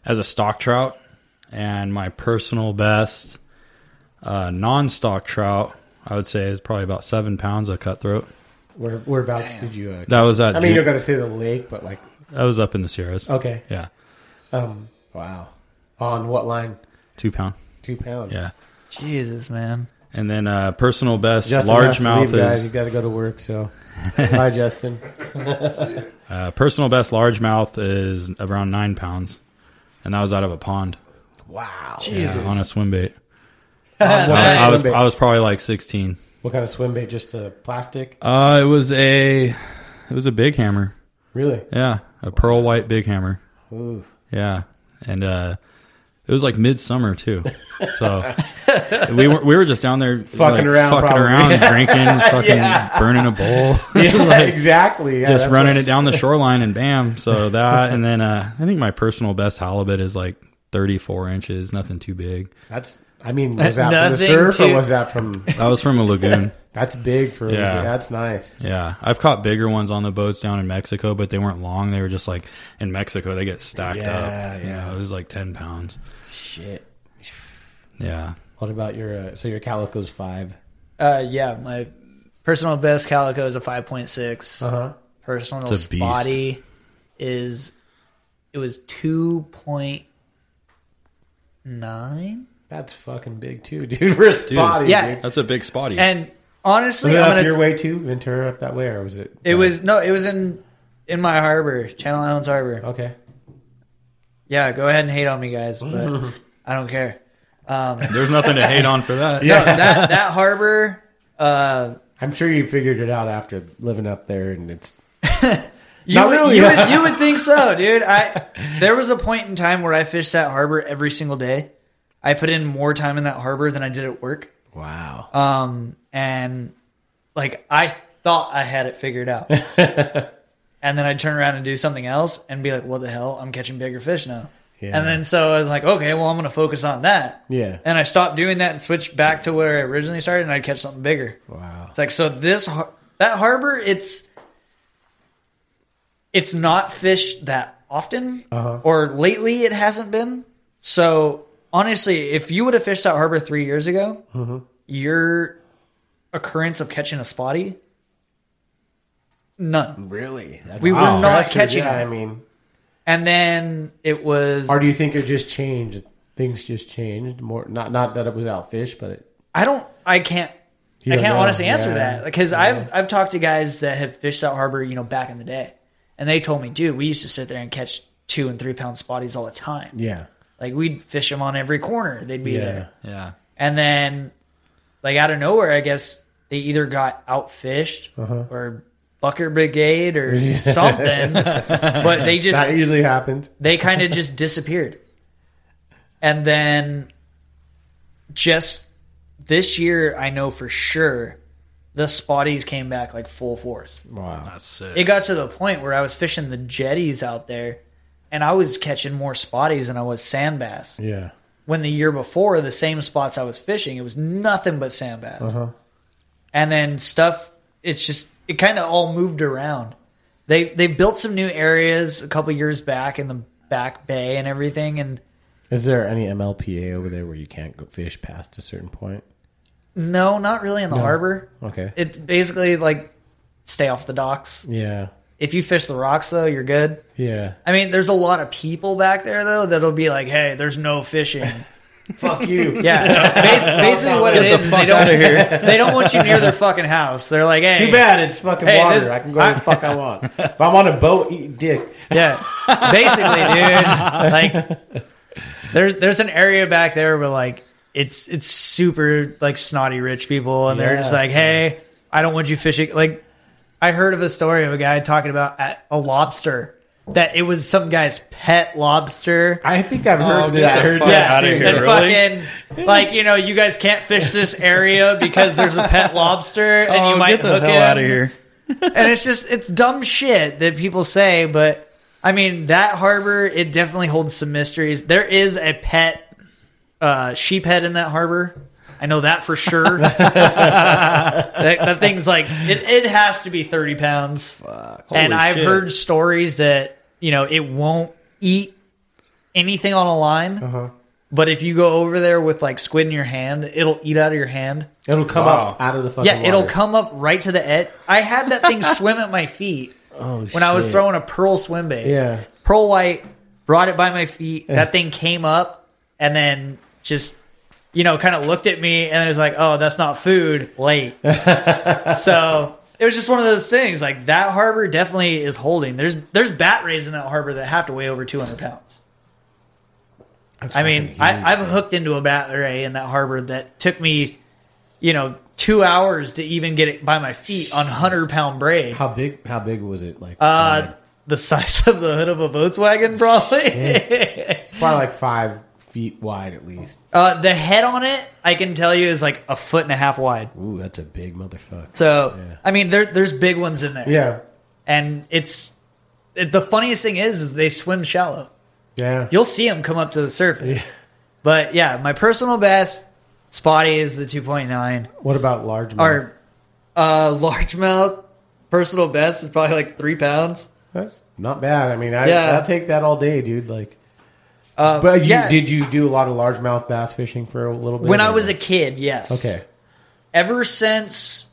as a stock trout, and my personal best uh, non-stock trout I would say is probably about seven pounds of cutthroat. where whereabouts did you uh That was at. I mean Ju- you're gonna say the lake, but like that was up in the Sierras. okay. Yeah, Um wow. On what line? two pound. Two pounds. Yeah. Jesus, man. And then uh, personal best Justin largemouth leave, guys. is You got to go to work. So, bye, Justin. uh, personal best largemouth is around nine pounds, and that was out of a pond Wow. Jesus. on a swim bait. what, I, kind I of was bait? I was probably like sixteen. what kind of swim bait? Just a plastic? Uh, it was a it was a big hammer. Really? Yeah, a pearl white big hammer. Ooh. Yeah, and uh, it was like midsummer too. So we were we were just down there Fucking like, around, fucking probably. around, drinking, fucking burning a bowl, Yeah, exactly. Yeah, just running what- it down the shoreline, and bam. So that, and then uh, I think my personal best halibut is like thirty four inches, nothing too big. That's. I mean, was that from the surf too- or was that from? That was from a lagoon. That's big for. Yeah. That's nice. Yeah, I've caught bigger ones on the boats down in Mexico, but they weren't long. They were just like in Mexico, they get stacked Yeah, up. You yeah. know, it was like ten pounds. Shit. Yeah, What about your? Uh, so your calico's five. Uh, yeah, my personal best calico is a 5.6. Uh huh. Personal It's a beast. spotty is it was 2.9. That's fucking big too, dude. For a spotty, yeah. dude. that's a big spotty. And honestly, Was it I'm up gonna your way too, Ventura up that way, or was it? It uh, was no, it was in in my harbor, Channel Islands Harbor. okay. Yeah, go ahead and hate on me, guys, but I don't care. Um, There's nothing to hate on for that. no, that that harbor, uh, I'm sure you figured it out after living up there, and it's you Not would, really. you would you would think so, dude. I there was a point in time where I fished that harbor every single day. I put in more time in that harbor than I did at work. wow. Um, and like I thought I had it figured out. And then I'd turn around and do something else and be like, what the hell? I'm catching bigger fish now. Yeah. And then so I was like, okay, well, I'm going to focus on that. Yeah. And I stopped doing that and switched back to where I originally started and I'd catch something bigger. Wow. It's like, so this, that harbor, it's, it's not fished that often Uh-huh. or lately it hasn't been. So honestly, if you would have fished that harbor three years ago, Mm-hmm. your occurrence of catching a spotty, none. Really? That's We were not That's- catching Yeah, it. I mean, And then it was, or do you think it just changed? Things just changed more. Not not that it was out fish, but it. I don't, I can't, You I can't know. honestly answer Yeah. that because I've I've talked to guys that have fished that harbor, you know, back in the day, and they told me, dude, we used to sit there and catch two and three pound spotties all the time. Yeah. Like we'd fish them on every corner; they'd be Yeah. there. Yeah. And then, like out of nowhere, I guess they either got outfished Uh-huh. or Bucket Brigade or something, but they just That usually happens. they kind of just disappeared. And then just this year, I know for sure the spotties came back like full force. Wow. That's sick. It got to the point where I was fishing the jetties out there and I was catching more spotties than I was sand bass. Yeah. When the year before, the same spots I was fishing, it was nothing but sand bass. Uh-huh. And then stuff, it's just, it kind of all moved around. They they built some new areas a couple years back in the back bay and everything, and Is there any MLPA over there where you can't go fish past a certain point? no, not really in the harbor. Okay. It's basically like stay off the docks. Yeah. If you fish the rocks though, you're good. Yeah. I mean, there's a lot of people back there though that'll be like, "Hey, there's no fishing." Fuck you. Yeah, bas- basically what it Get the is, is fuck they don't outta here. they don't want you near their fucking house. They're like, "Hey, Too bad it's fucking Hey, water. this- I can go where the fuck I want. If I'm on a boat, eat dick. Yeah, basically, dude. Like, there's there's an area back there where like it's it's super like snotty rich people, and they're just Yeah. like, "Hey, I don't want you fishing." Like, I heard of a story of a guy talking about a lobster that it was some guy's pet lobster. I think I've heard Oh, that. I the heard that outta too. here. and really? fucking like you know, you guys can't fish this area because there's a pet lobster, and you oh, might get the hook hell him. out of here. and it's just it's dumb shit that people say but i mean that harbor it definitely holds some mysteries there is a pet uh sheep head in that harbor i know that for sure that, that thing's like it, it has to be 30 pounds Fuck, and Holy i've shit. heard stories that you know it won't eat anything on a line Uh-huh. but if you go over there with like squid in your hand it'll eat out of your hand It'll come Wow. up out of the fucking yeah, it'll water. come up right to the edge. I had that thing swim at my feet Oh, when I was throwing a pearl swim bait. Yeah. Pearl white brought it by my feet. That thing came up and then just you know kind of looked at me and it was like, oh, that's not food. Late. so it was just one of those things. Like that harbor definitely is holding. There's there's bat rays in that harbor that have to weigh over 200 pounds. I mean, I, I've hooked into a bat ray in that harbor that took me, you know, two hours to even get it by my feet on hundred pound braid. How big? How big was it? Like, Uh, wide? the size of the hood of a Volkswagen, probably. it's probably like five feet wide at least. uh, the head on it, I can tell you, is like a foot and a half wide. Ooh, that's a big motherfucker. So, Yeah. I mean, there, there's big ones in there, Yeah, and it's it, the funniest thing is, is they swim shallow. yeah. You'll see them come up to the surface. But yeah, my personal best spotty is the 2.9. what about large? mouth? Our uh, largemouth personal best is probably like three pounds. That's not bad. I mean, I, Yeah. I'll take that all day, dude. Like, Uh, but you, yeah, did you do a lot of largemouth bass fishing for a little bit? when I was a kid, yes. okay, Ever since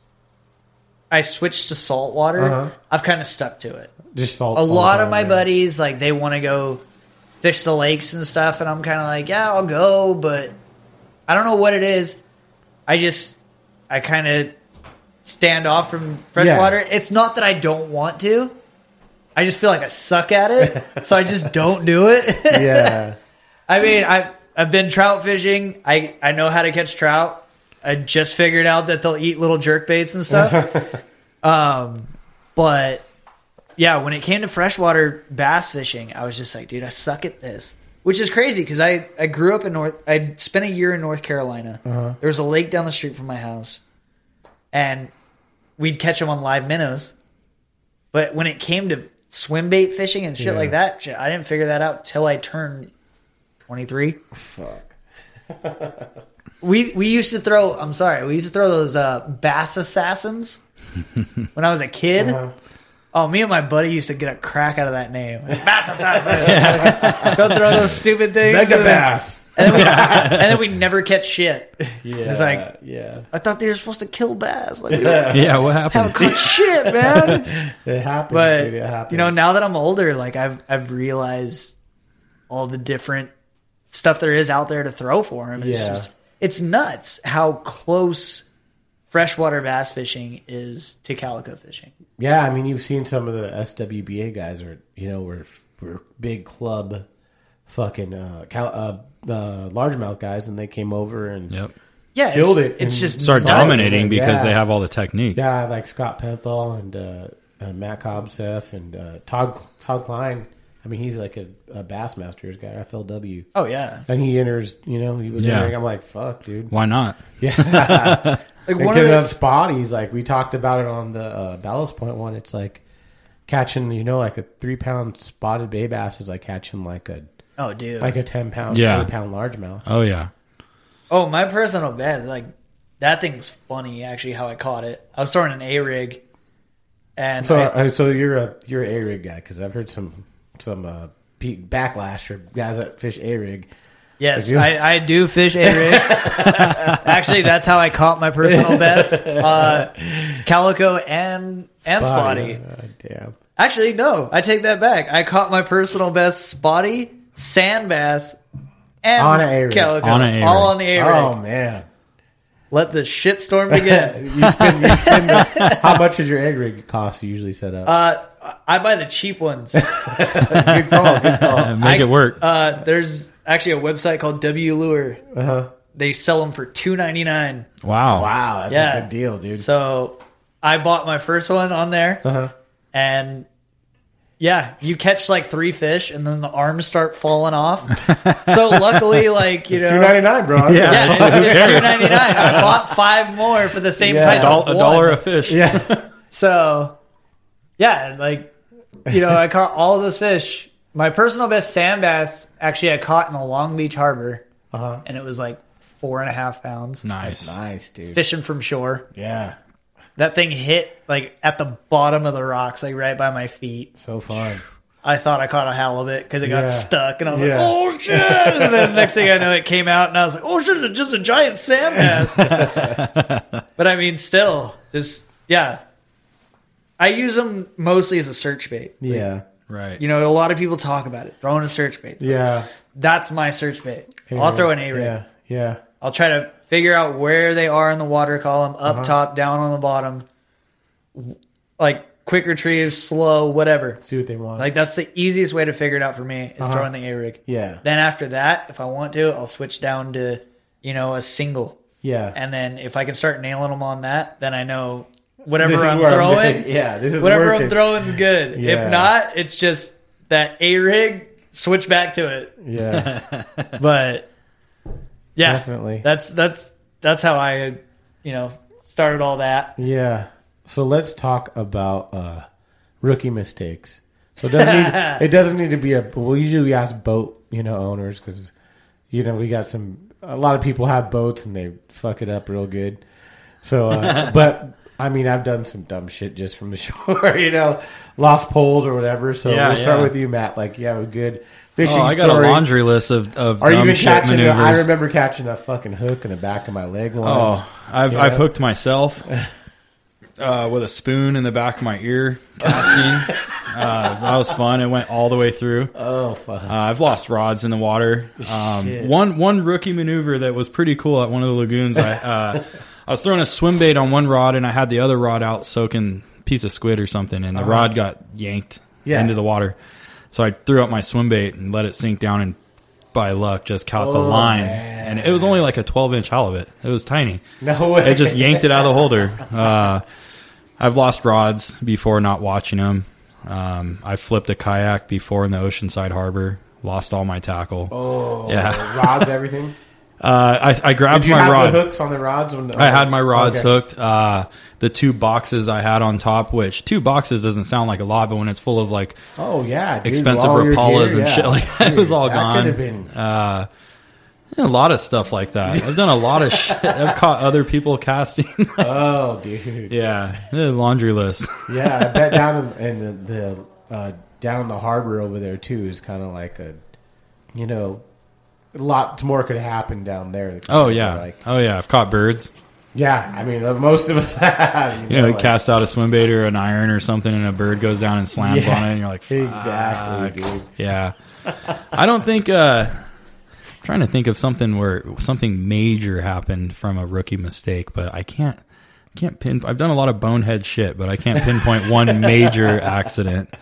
I switched to saltwater, Uh-huh. I've kind of stuck to it. just all, A lot of my buddies like they want to go fish the lakes and stuff, and I'm kind of like, yeah, I'll go, but I don't know what it is. I just I kind of stand off from freshwater. It's not that I don't want to. I just feel like I suck at it, so I just don't do it. Yeah, I mean, I I've been trout fishing. I I know how to catch trout. I just figured out that they'll eat little jerk baits and stuff. um, but yeah, when it came to freshwater bass fishing, I was just like, dude, I suck at this. Which is crazy because I, I grew up in North. I spent a year in North Carolina. There was a lake down the street from my house, and we'd catch them on live minnows. But when it came to swim bait fishing and shit Yeah. like that, shit, I didn't figure that out till I turned twenty three. fuck. We we used to throw. I'm sorry. We used to throw those uh, bass assassins when I was a kid. Uh-huh. Oh, me and my buddy used to get a crack out of that name. Bass assassin. Go throw those stupid things. Mega bass. And then, we, and then we never catch shit. Yeah, It's like- yeah, I thought they were supposed to kill bass. Like, we Yeah, what happened? haven't happened? caught shit, man. it happens. But dude, it happens. you know, now that I'm older, like I've I've realized all the different stuff there is out there to throw for them. It's Yeah. just it's nuts how close freshwater bass fishing is to calico fishing. Yeah, I mean, you've seen some of the SWBA guys are, you know, we're we're big club, fucking uh, cal- uh, uh, largemouth guys, and they came over and Yep. Yeah, Killed it's, it It's just Start Fine. dominating because Yeah. they have all the technique. yeah, like Scott Penthal and uh, uh, Matt Cobbseth and uh, Todd Todd Klein. I mean, he's like a, a Bassmasters guy, FLW, oh yeah, and he enters. You know, he was Yeah. entering. I'm like, fuck, dude. Why not? like And one of Because the, on spot, he's like, we talked about it on the uh, Ballast Point one. It's like catching, you know, like a three pound spotted bay bass is like catching like a oh dude, like a ten pound, Yeah. eight pound largemouth. Oh yeah. oh my personal bet, like that thing's funny. Actually, how I caught it, I was throwing an a rig, and So, I- uh, so you're a you're a rig guy because I've heard some some uh, pe- backlash for guys that fish a rig. Yes, you- I, I do fish A rigs. Actually, that's how I caught my personal best. Uh, calico and and spotty. Uh, damn. Actually, no, I take that back. I caught my personal best spotty, sand bass, and On a calico. On all on the A rig. Oh man. Let the shitstorm begin. you spend, you spend the, how much does your A rig cost usually set up? uh, I buy the cheap ones. good call, good call. Make I- it work. Uh, there's actually a website called W Lure. Uh-huh. They sell them for two ninety nine. wow. Wow, that's Yeah. a good deal, dude. So I bought my first one on there, Uh-huh. and yeah, you catch like three fish, and then the arms start falling off. so luckily, like you know, Two ninety nine, bro. yeah, it's, it's two ninety nine. I bought five more for the same Yeah. price. Doll- of a dollar a fish. yeah. So yeah, like you know, I caught all of those fish. My personal best sand bass, actually, I caught in the Long Beach Harbor, Uh-huh. and it was like four and a half pounds. Nice. Nice, dude. Fishing from shore. Yeah. That thing hit like at the bottom of the rocks, like right by my feet. So fun. I thought I caught a halibut because it got Yeah. stuck, and I was Yeah. like, "Oh shit!" And then next thing I know, it came out, and I was like, "Oh shit! It's just a giant sand bass." but I mean, still, just yeah. I use them mostly as a search bait. Yeah. Right. You know, a lot of people talk about it, throwing a search bait. Yeah. That's my search bait. I'll throw an A rig. Yeah. Yeah. I'll try to figure out where they are in the water column, up Uh-huh. top, down on the bottom. Like quick retrieve, slow, whatever. See what they want. Like that's the easiest way to figure it out for me is throwing the A rig. Uh-huh. yeah. Then after that, if I want to, I'll switch down to, you know, a single. Yeah. And then if I can start nailing them on that, then I know whatever I'm where I'm throwing. Yeah, this is whatever working. I'm throwing's good. Yeah. If not, it's just that A rig, switch back to it. yeah. But yeah, Definitely. That's that's that's how I, you know, started all that. Yeah. So let's talk about uh, rookie mistakes. So it doesn't need, it doesn't need to be a. Well, usually we ask boat you know owners because you know we got some. A lot of people have boats and they fuck it up real good. So, uh, but I mean, I've done some dumb shit just from the shore. You know, lost poles or whatever. So Yeah, we'll start yeah. with you, Matt. Like you have a good fishing Oh, I got story. a laundry list of, of Are you dumb even shit catching? A, maneuvers. I remember catching a fucking hook in the back of my leg once. Oh, I've Yeah. I've hooked myself uh, with a spoon in the back of my ear casting. uh, that was fun. It went all the way through. Oh fuck. Uh, I've lost rods in the water. Um, one one rookie maneuver that was pretty cool at one of the lagoons. I uh, I was throwing a swim bait on one rod and I had the other rod out soaking a piece of squid or something, and the rod got yanked Yeah. into the water. So I threw up my swim bait and let it sink down, and by luck, just caught the Oh, line. man. And it was only like a twelve inch halibut. It was tiny. no way. It just yanked it out of the holder. Uh, I've lost rods before not watching them. Um, I flipped a kayak before in the Oceanside Harbor. Lost all my tackle. Oh, Yeah. rods, everything. Uh, I, I grabbed my rod. the hooks on the rods? When the, I had my rods Okay. hooked. Uh, the two boxes I had on top, which two boxes doesn't sound like a lot, but when it's full of like Oh yeah, dude, expensive Rapalas and yeah. shit like that, it was all gone. Been. Uh, a lot of stuff like that. I've done a lot of shit. I've caught other people casting. Oh, dude. yeah, laundry list. Yeah, I bet down in, in the, the uh, down in the harbor over there too is kind of like a, you know, a lot more could happen down there. Oh yeah, like oh yeah. I've caught birds. Yeah. I mean, most of us have. You know, like- cast out a swim bait or an iron or something, and a bird goes down and slams Yeah, on it, and you're like, Fuck. exactly, dude. Yeah, I don't think. uh Trying to think of something where something major happened from a rookie mistake, but I can't. Can't pin. I've done a lot of bonehead shit, but I can't pinpoint one major accident.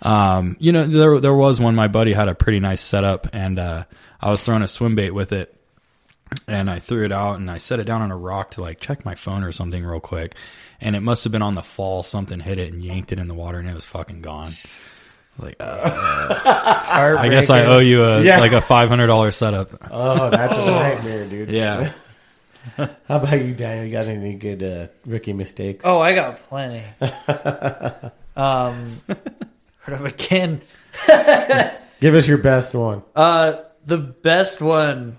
Um, you know, there there was one. My buddy had a pretty nice setup, and uh, I was throwing a swim bait with it, and I threw it out and I set it down on a rock to like check my phone or something real quick. And it must have been on the fall, something hit it and yanked it in the water and it was fucking gone. Like, uh, I guess I owe you a Yeah. like a five hundred dollar setup. Oh, that's a nightmare, dude. Yeah. How about you, Daniel? You got any good uh, rookie mistakes? Oh, I got plenty. um, heard of again. Give us your best one. Uh, the best one.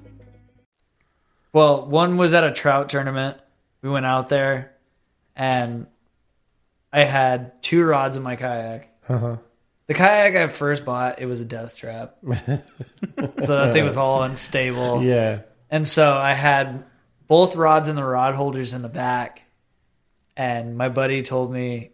Well, one was at a trout tournament. We went out there, and I had two rods in my kayak. Uh-huh. The kayak I first bought, it was a death trap. so that thing was all unstable. Yeah. And so I had both rods and the rod holders in the back. And my buddy told me,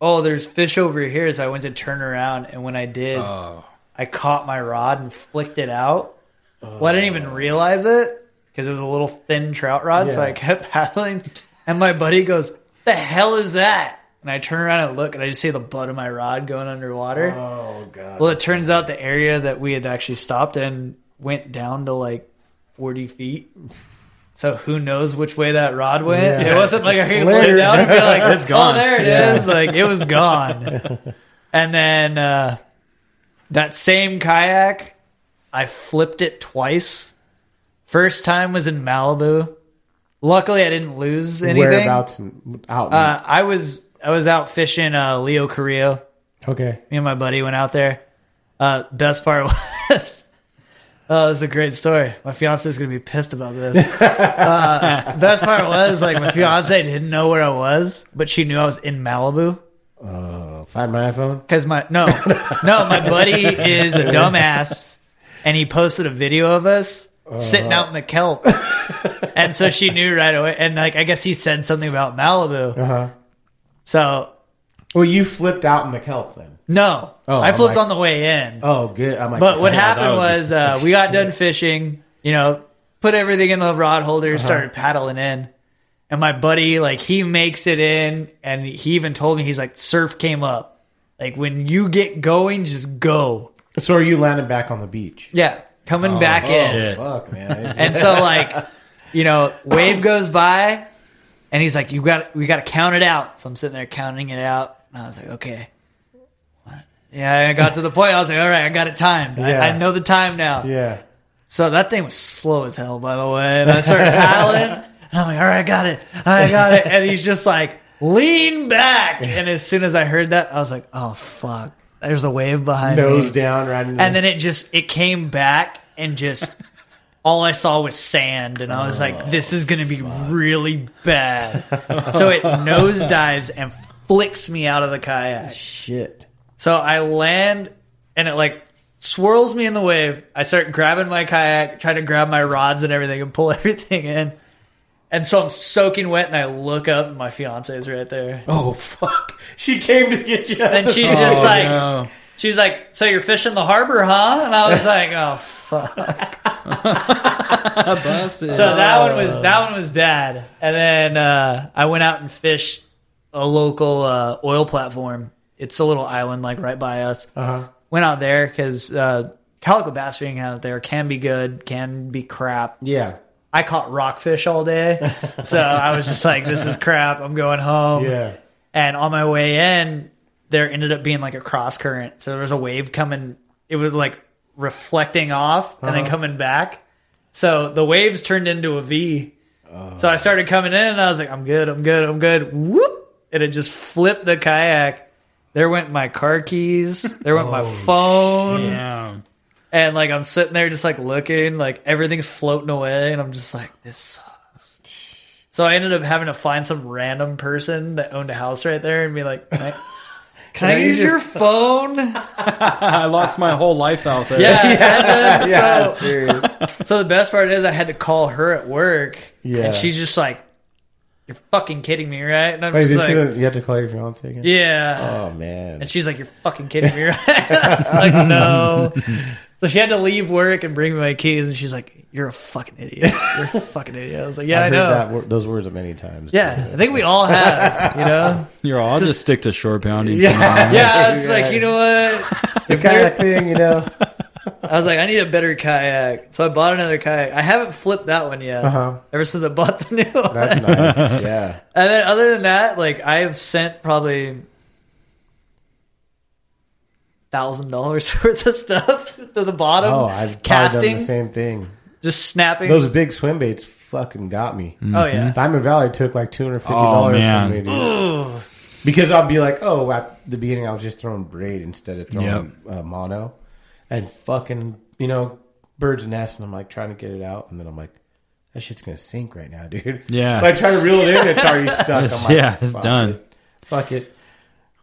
Oh, there's fish over here. So I went to turn around. And when I did, I caught my rod and flicked it out. Well, I didn't even realize it because it was a little thin trout rod. So I kept paddling. And my buddy goes, The hell is that? And I turn around and look, and I just see the butt of my rod going underwater. Oh god. Well, it turns out the area that we had actually stopped in went down to like 40 feet. So who knows which way that rod went? Yeah. It wasn't like I could put it down and be like, It's gone. Oh, there it is. Yeah. Like it was gone. and then uh, that same kayak, I flipped it twice. First time was in Malibu. Luckily, I didn't lose anything. Whereabouts out? Uh, I was I was out fishing uh, Leo Carrillo. okay. Me and my buddy went out there. Uh, best part was, oh, this is a great story. My fiance is gonna be pissed about this. uh, best part was like my fiance didn't know where I was, but she knew I was in Malibu Uh, find my iPhone. because my no, no, my buddy is a dumbass, and he posted a video of us sitting out in the kelp, and so she knew right away. And like I guess he said something about Malibu, Uh huh. so Well, you flipped out in the kelp then. no, Oh, I flipped I'm on the way in. Oh, good. I'm like, But what oh, happened would be- was uh, we got done fishing, you know, put everything in the rod holder, Uh-huh. started paddling in. And my buddy, like, he makes it in, and he even told me, he's like, surf came up. Like, when you get going, just go. So are you landing back on the beach? Yeah, coming oh, back in. Shit. Fuck, man. And so, like, you know, wave goes by, and he's like, "You got, we got to count it out." So I'm sitting there counting it out, and I was like, "Okay." Yeah, I got to the point. I was like, "All right, I got it timed. Yeah. I, I know the time now." yeah. So that thing was slow as hell, by the way. And I started paddling, and I'm like, "All right, I got it, I got it." And he's just like, "Lean back!" And as soon as I heard that, I was like, "Oh fuck!" There's a wave behind Nose me, down, right in the, and then it just it came back and just all I saw was sand, and I was like, oh, "This is gonna be really bad." so it nosedives and flicks me out of the kayak. shit. So I land and it like swirls me in the wave. I start grabbing my kayak, trying to grab my rods and everything and pull everything in. And so I'm soaking wet and I look up and my fiance is right there. Oh fuck! She came to get you. And she's just like, no. she's like, so you're fishing the harbor, huh? And I was like, oh fuck. Busted. So that one was that one was bad. And then uh, I went out and fished a local uh, oil platform. It's a little island like right by us. Uh-huh. Went out there because uh, calico bass fishing out there can be good, can be crap. Yeah. I caught rockfish all day, so I was just like, "This is crap. I'm going home." Yeah. And on my way in, there ended up being like a cross current. So there was a wave coming. It was like reflecting off and Uh-huh. then coming back. So the waves turned into a V. So I started coming in and I was like, I'm good, I'm good, I'm good. Whoop! And it just flipped the kayak. There went my car keys. There went Oh, my phone. Yeah. And like I'm sitting there just like looking, like everything's floating away, and I'm just like, this sucks. So I ended up having to find some random person that owned a house right there and be like, Can I, can I use your phone? I lost my whole life out there. Yeah. and then, Yeah. so, so the best part is I had to call her at work. Yeah. And she's just like, You're fucking kidding me, right? And I'm Wait, just like, is- you have to call your fiance again? Yeah. Oh man. And she's like, "You're fucking kidding me, right?" I was like, "No." So she had to leave work and bring me my keys, and she's like, "You're a fucking idiot. You're a fucking idiot." I was like, "Yeah, I've I heard know." that, wor- those words many times. Yeah, I think we all have, you know. You're all, I'll just, stick to shore pounding. Yeah. Yeah, I was like, you know what? the kind of thing, you know. I was like, I need a better kayak, so I bought another kayak. I haven't flipped that one yet. Uh-huh. Ever since I bought the new one, That's nice. Yeah. and then other than that, like I have sent probably thousand dollars worth of stuff to the bottom. Oh, I've probably done casting, the same thing. just snapping. Those big swim baits fucking got me. oh yeah. Diamond Valley took like two hundred fifty dollars man. from me, dude. Because I'll be like, oh, at the beginning I was just throwing braid instead of throwing uh, mono, and fucking you know birds nest, and I'm like trying to get it out, and then I'm like, that shit's gonna sink right now, dude. Yeah. So I try to reel it in, it's already stuck. I'm It's- like, yeah, it's done. it. Fuck it.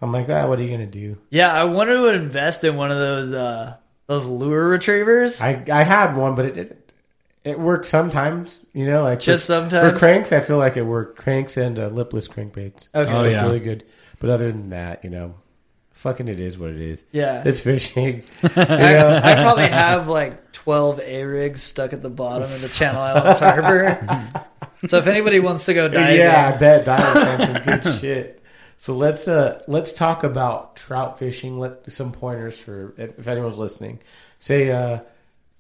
I'm like, ah, what are you gonna do? Yeah, I wanted to invest in one of those uh those lure retrievers. I I had one, but it it, it works sometimes. You know, like Just for, sometimes? For cranks, I feel like it worked. Cranks and uh, lipless crankbaits. Okay. Oh, yeah. really good. But other than that, you know, fucking it is what it is. Yeah. it's fishing. you I, know, I probably have like twelve A rigs stuck at the bottom of the Channel Islands Harbor. so if anybody wants to go diving, yeah, I bet Diamond found some good shit. So let's uh let's talk about trout fishing. Let some pointers for if, if anyone's listening. Say uh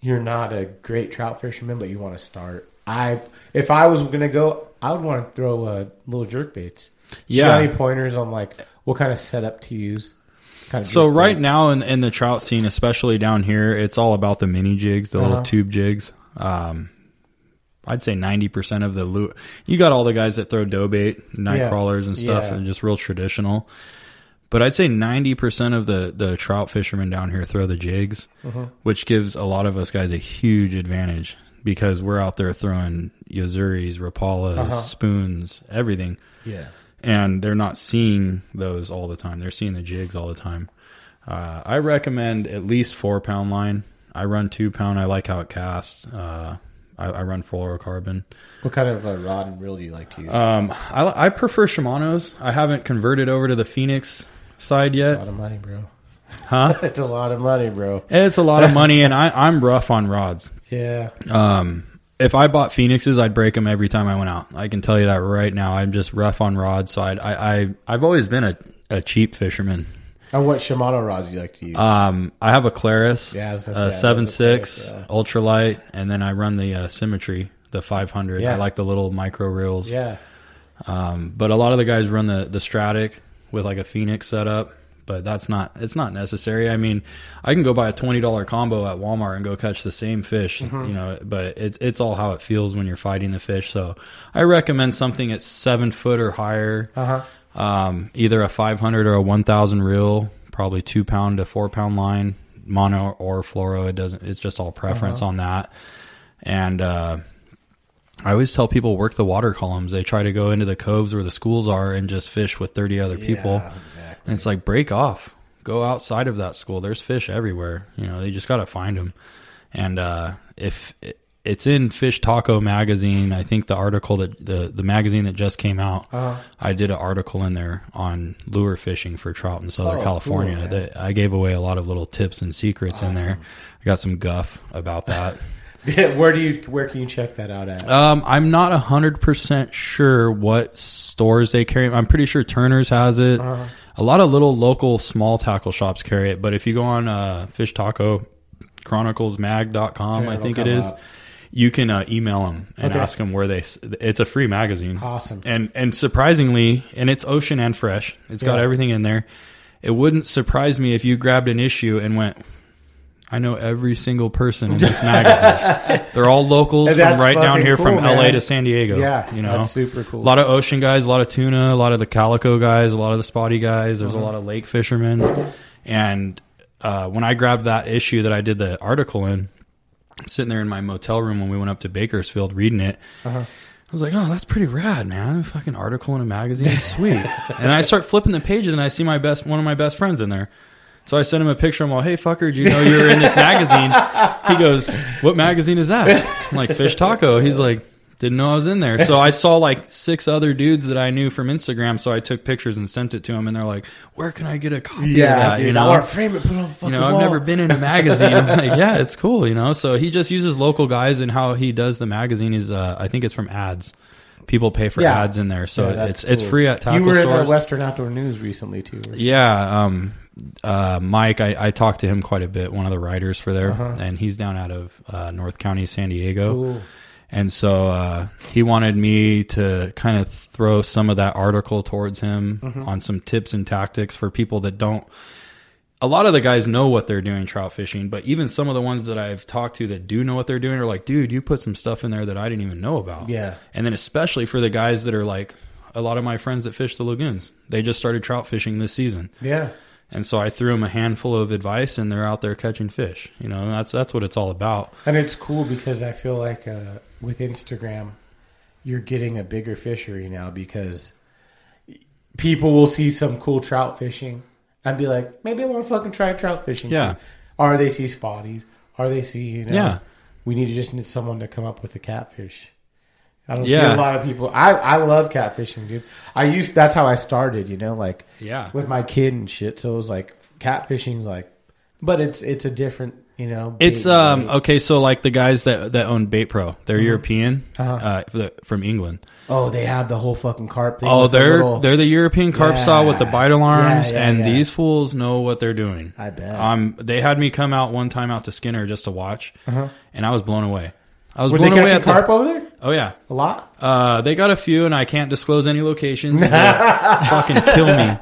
you're not a great trout fisherman, but you want to start. I if I was gonna go, I would want to throw uh, little jerk baits. Yeah. any pointers on like what kind of setup to use? Kind of So right bait? now in in the trout scene, especially down here, it's all about the mini jigs, the Uh-huh. little tube jigs. Um, I'd say ninety percent of the loot. You got all the guys that throw dough bait, night Yeah. crawlers and stuff, Yeah. and just real traditional. But I'd say ninety percent of the the trout fishermen down here throw the jigs, Uh-huh. which gives a lot of us guys a huge advantage because we're out there throwing Yo-Zuris, Rapalas, Uh-huh. spoons, everything yeah, and they're not seeing those all the time. They're seeing the jigs all the time. Uh, I recommend at least four pound line. I run two pound. I like how it casts. Uh, I, I run fluorocarbon. what kind of uh, rod and reel do you like to use? Um, I, I prefer Shimano's. I haven't converted over to the Phenix side yet. a lot of money, bro. Huh? it's a lot of money, bro. It's a lot of money, and I, I'm rough on rods. Yeah, Um, if I bought Phenixes, I'd break them every time I went out. I can tell you that right now. I'm just rough on rods, so I'd, I, I I've always been a, a cheap fisherman. And what Shimano rods do you like to use? Um, I have a Clarus, Yeah, was uh, seven six Clarus, yeah. ultralight, and then I run the uh, Symetre, the 500. Yeah. I like the little micro reels. yeah, Um, but a lot of the guys run the the Stratic with like a Phenix setup, but that's not it's not necessary. I mean, I can go buy a twenty dollar combo at Walmart and go catch the same fish, Mm-hmm. you know. But it's it's all how it feels when you're fighting the fish. So I recommend something at seven foot or higher. uh huh. Um, either a 500 or a 1000 reel, probably two pound to four pound line, mono or fluoro. It doesn't, it's just all preference on that. And, uh, I always tell people work the water columns. They try to go into the coves where the schools are and just fish with 30 other people. Yeah, exactly. And it's like break off, go outside of that school. There's fish everywhere. You know, they just got to find them. And, uh, if it's in Fish Taco magazine, I think the article that the, the magazine that just came out, Uh-huh. I did an article in there on lure fishing for trout in Southern Oh, California. cool, that I gave away a lot of little tips and secrets in there. I got some guff about that. Where do you where can you check that out at? Um, I'm not hundred percent sure what stores they carry. I'm pretty sure Turner's has it. Uh-huh. A lot of little local small tackle shops carry it, but if you go on uh, Fish Taco chroniclesmag.com, Yeah, I think it is up. You can uh, email them and Okay. ask them where they. It's a free magazine. Awesome. And and surprisingly, and it's ocean and fresh. It's got everything in there. It wouldn't surprise me if you grabbed an issue and went. I know every single person in this magazine. They're all locals from right down here from cool, LA man. to San Diego. Yeah, you know, that's super cool. A lot of ocean guys, a lot of tuna, a lot of the calico guys, a lot of the spotty guys. There's Uh-huh. a lot of lake fishermen. And uh, when I grabbed that issue that I did the article in, sitting there in my motel room when we went up to Bakersfield reading it. Uh-huh. I was like, oh, that's pretty rad, man. A fucking article in a magazine. Sweet. and I start flipping the pages and I see my best, one of my best friends in there. So I sent him a picture. I'm all, hey, fucker, do you know you were in this magazine? He goes, what magazine is that? I'm like, Fish Taco. He's like, didn't know I was in there. So I saw like six other dudes that I knew from Instagram. So I took pictures and sent it to him. And they're like, where can I get a copy yeah, of that? dude, you know? I want to frame it, put it on the fucking you know, I've never been in a magazine. I'm like, yeah, it's cool, you know. So he just uses local guys, and how he does the magazine is, uh, I think it's from ads. People pay for Yeah. ads in there, so Yeah, it's it's free at tackle You were in stores. the Western Outdoor News recently too. right? Yeah, um, uh, Mike, I, I talked to him quite a bit. One of the writers for there, and he's down out of uh, North County, San Diego. Cool. And so uh, he wanted me to kind of throw some of that article towards him on some tips and tactics for people that don't. A lot of the guys know what they're doing trout fishing, but even some of the ones that I've talked to that do know what they're doing are like, dude, you put some stuff in there that I didn't even know about. Yeah. And then especially for the guys that are like, a lot of my friends that fish the lagoons, they just started trout fishing this season. Yeah. And so I threw them a handful of advice and they're out there catching fish. You know, that's that's what it's all about. And it's cool because I feel like uh, with Instagram, you're getting a bigger fishery now because people will see some cool trout fishing and be like, maybe I want to fucking try trout fishing. Yeah. too. Or they see spotties. Or they see, you know, Yeah. we need to just need someone to come up with a catfish. I don't Yeah. see a lot of people. I, I love catfishing, dude. I used that's how I started, you know, like Yeah. with my kid and shit. So it was like catfishing's like but it's it's a different, you know. It's bait um bait. okay, so like the guys that that own Bait Pro, they're Mm-hmm. European, Uh-huh. uh, from England. Oh, they have the whole fucking carp thing. Oh, they're little- they're the European carp Yeah. style with the bite alarms, Yeah, yeah, and these fools know what they're doing. I bet. Um, they had me come out one time out to Skinner just to watch, and I was blown away. I was Uh-huh. Were they blown away catching at the- carp over there? Oh yeah, A lot. uh, they got a few, and I can't disclose any locations. fucking kill me.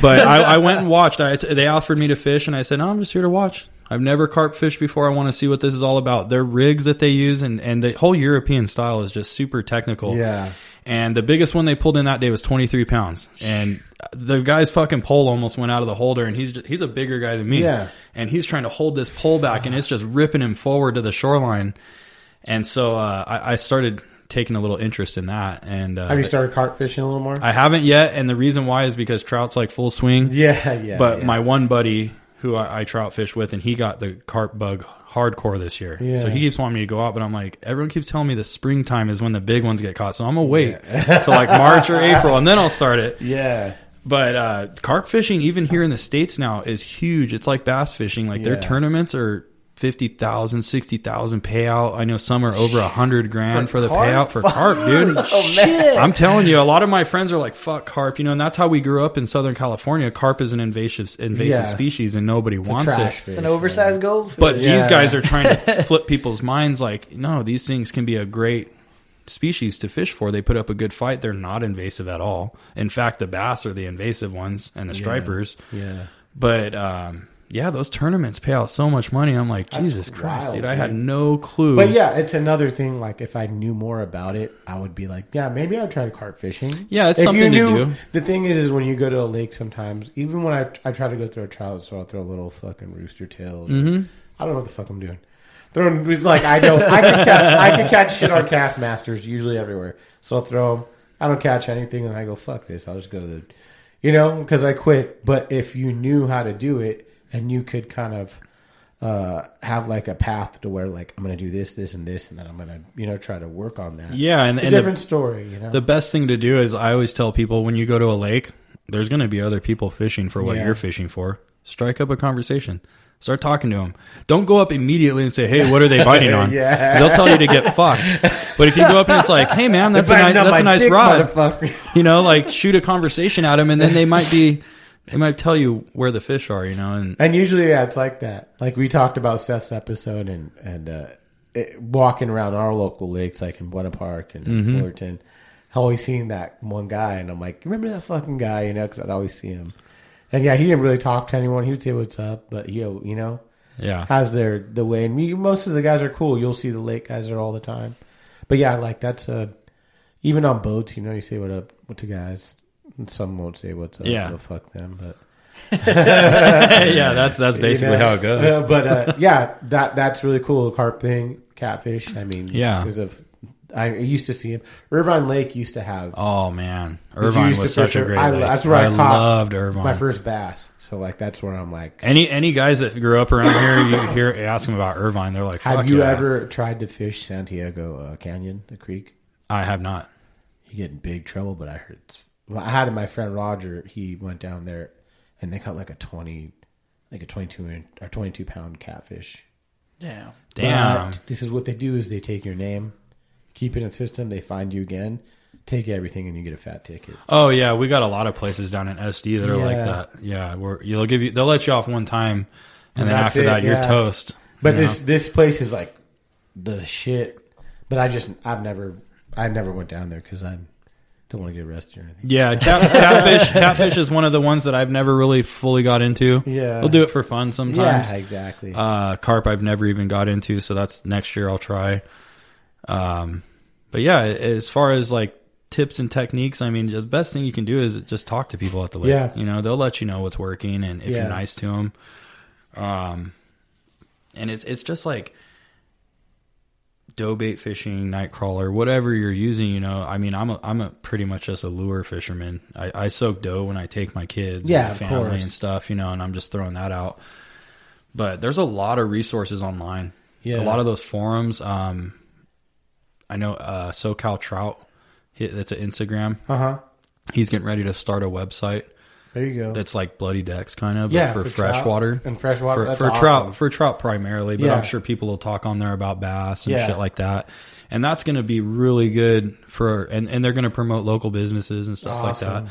But I, I went and watched. I, they offered me to fish, and I said, "No, I'm just here to watch. I've never carp fished before. I want to see what this is all about. Their rigs that they use, and and the whole European style is just super technical. Yeah. And the biggest one they pulled in that day was 23 pounds, and the guy's fucking pole almost went out of the holder, and he's just, he's a bigger guy than me. Yeah. And he's trying to hold this pole back, and it's just ripping him forward to the shoreline. And so uh, I, I started taking a little interest in that. And uh, Have you started carp fishing a little more? I haven't yet, and the reason why is because trout's like full swing. yeah, yeah. but yeah. my one buddy who I, I trout fish with, and he got the carp bug hardcore this year. Yeah. So he keeps wanting me to go out, but I'm like, everyone keeps telling me the springtime is when the big ones get caught. So I'm gonna wait till like March or April, and then I'll start it. yeah, But uh, carp fishing, even here in the states now, is huge. It's like bass fishing. Like their tournaments are. 50,000, 60,000 payout. I know some are over a hundred grand for, the carp? payout for carp, dude. oh man, I'm telling you, a lot of my friends are like, "Fuck carp," you know, and that's how we grew up in Southern California. Carp is an invasive invasive Yeah. species, and nobody wants it. fish. An oversized goldfish. But Yeah. these guys are trying to flip people's minds. Like, no, these things can be a great species to fish for. They put up a good fight. They're not invasive at all. In fact, the bass are the invasive ones, and the stripers. Yeah. But um, yeah, those tournaments pay out so much money. I'm like, Jesus Christ, wild, dude! I had no clue. But yeah, it's another thing. Like if I knew more about it, I would be like, yeah, maybe I'd try carp fishing. Yeah, it's if something you to do. The thing is, is when you go to a lake, sometimes even when I I try to go through a trout, so I'll throw a little fucking rooster tails. Mm-hmm. I don't know what the fuck I'm doing. Throwing like I don't. I can catch. I can catch shit on cast masters usually everywhere. So I'll throw them. I don't catch anything, and I go fuck this. I'll just go to the, you know, because I quit. But if you knew how to do it, and you could kind of uh, have like a path to where like I'm going to do this, this, and this, and then I'm going to you know try to work on that. yeah, and, it's a and the- different story. You know, The best thing to do is I always tell people when you go to a lake, there's going to be other people fishing for what Yeah. you're fishing for. Strike up a conversation. Start talking to them. Don't go up immediately and say, "Hey, what are they biting on?" Yeah. They'll tell you to get fucked. But if you go up and it's like, "Hey, man, that's a nice, that's a nice rod," you know, like shoot a conversation at them, and then they might be, they might tell you where the fish are, you know, and And usually, yeah, it's like that. Like we talked about Seth's episode and and uh, it, walking around our local lakes, like in Buena Park and Mm-hmm. Fullerton. Always seeing that one guy, and I'm like, remember that fucking guy? You know, because I'd always see him. And yeah, he didn't really talk to anyone. He would say what's up, but he, you know, yeah, has their the way. And me, most of the guys are cool. You'll see the lake guys there all the time. But yeah, like that's a even on boats, you know, you say what up what to guys. Some won't say what's up. Yeah. Fuck them, but yeah. That's that's basically you know? how it goes. Uh, but uh, yeah, that that's really cool. The carp thing, catfish. I mean, Yeah. because of I used to see him. Irvine Lake used to have. Oh man, Irvine was such a great I. That's where I, caught loved Irvine. my first bass. So like that's where I'm like. Any any guys that grew up around here, you hear ask them about Irvine, they're like, Have you yeah. ever tried to fish Santiago uh, Canyon, the creek? I have not. You get in big trouble, but I heard. It's, I had my friend Roger. He went down there, and they caught like a twenty, like a twenty-two inch or twenty-two pound catfish. yeah. Damn. But this is what they do: is they take your name, keep it in the system. They find you again, take everything, and you get a fat ticket. Oh yeah, we got a lot of places down in SD that are like that. Yeah, where you'll give you, they'll let you off one time, and, And then after it, that you're toast. But you this know? this place is like the shit. But I just I've never I never went down there because I don't want to get arrested or anything. yeah, cat, catfish. catfish is one of the ones that I've never really fully got into. Yeah. we'll do it for fun sometimes. Yeah, exactly. Uh, carp I've never even got into, so that's next year I'll try. Um, but yeah, as far as like tips and techniques, I mean, the best thing you can do is just talk to people at the lake. Yeah. You know, they'll let you know what's working, and if Yeah. you're nice to them, um, and it's it's just like dough bait fishing, night crawler, whatever you're using. You know, I mean, I'm a I'm a pretty much just a lure fisherman. I, I soak dough when I take my kids, Yeah, and my family and stuff. You know, and I'm just throwing that out. But there's a lot of resources online. Yeah. a lot of those forums. Um, I know uh, SoCal Trout. That's an Instagram. Uh huh. He's getting ready to start a website. There you go. That's like BloodyDecks, kind of, but Yeah, for, for freshwater and freshwater, For, for awesome. trout, for trout primarily, but Yeah. I'm sure people will talk on there about bass and Yeah. shit like that. And that's going to be really good for, and, and they're going to promote local businesses and stuff like that.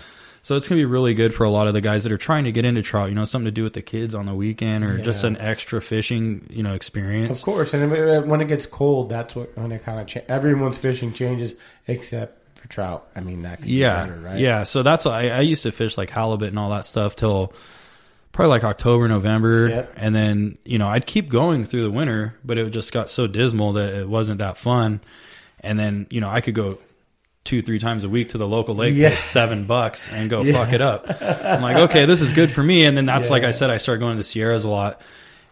So it's going to be really good for a lot of the guys that are trying to get into trout. You know, something to do with the kids on the weekend, or just an extra fishing, you know, experience. Of course, and when it gets cold, that's what when it kind of cha- everyone's fishing changes except trout. I mean, that could yeah, be better, right? yeah. So that's I, I used to fish like halibut and all that stuff till probably like October, November, Yep. and then you know I'd keep going through the winter, but it just got so dismal that it wasn't that fun. And then you know I could go two, three times a week to the local lake, Yeah. pay seven bucks, and go fuck it up. I'm like, okay, this is good for me. And then that's like I said, I started going to the Sierras a lot.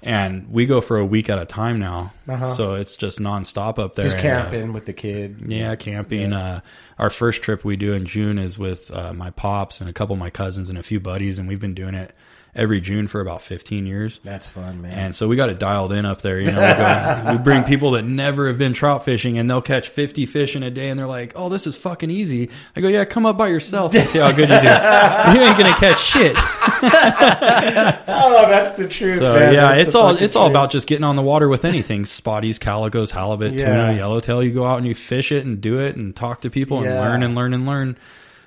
And we go for a week at a time now, Uh-huh. so it's just nonstop up there. Just And, uh, camping with the kid. yeah, camping. Uh, our first trip we do in June is with uh, my pops and a couple of my cousins and a few buddies, and we've been doing it every June for about 15 years. That's fun, man. And so we got it dialed in up there. You know, we, go, we bring people that never have been trout fishing, and they'll catch 50 fish in a day, and they're like, "Oh, this is fucking easy." I go, "Yeah, come up by yourself and see how good you do. you ain't gonna catch shit." oh, that's the truth. So man. yeah, That's it's all it's all about just getting on the water with anything: spotties, calicos, halibut, Yeah. tuna, yellowtail. You go out and you fish it and do it and talk to people and learn and learn and learn.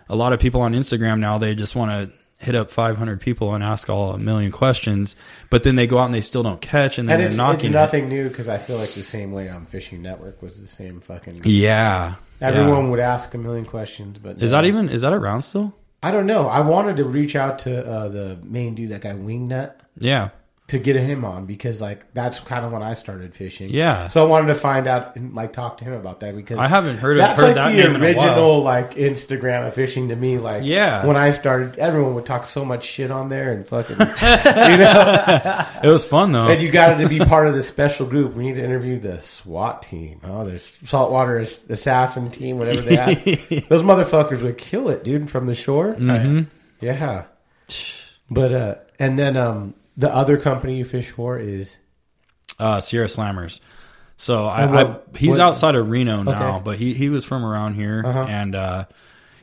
A lot of people on Instagram now they just want to hit up 500 people and ask all a million questions, but then they go out and they still don't catch, and then And they're it's, it's knocking. it. nothing new because I feel like the same way on Fishing Network was the same fucking. Yeah, Everyone yeah. would ask a million questions, but Is no. that even is that around still? I don't know. I wanted to reach out to uh, the main dude, that guy Wingnut, Yeah, to get him on because like that's kind of when I started fishing. Yeah. So I wanted to find out and like talk to him about that because I haven't heard of- that's heard like that the name in a original like Instagram of fishing to me. Like Yeah. when I started, everyone would talk so much shit on there and fucking you know. it was fun though. And you got to be part of the special group. We need to interview the SWAT team. Oh, there's saltwater assassin team, whatever they have. Those motherfuckers would kill it, dude, from the shore. Mhm. Yeah. But uh, and then um, the other company you fish for is uh, Sierra Slammers. So I, what- I he's what- outside of Reno now, Okay. but he he was from around here, Uh-huh. and uh,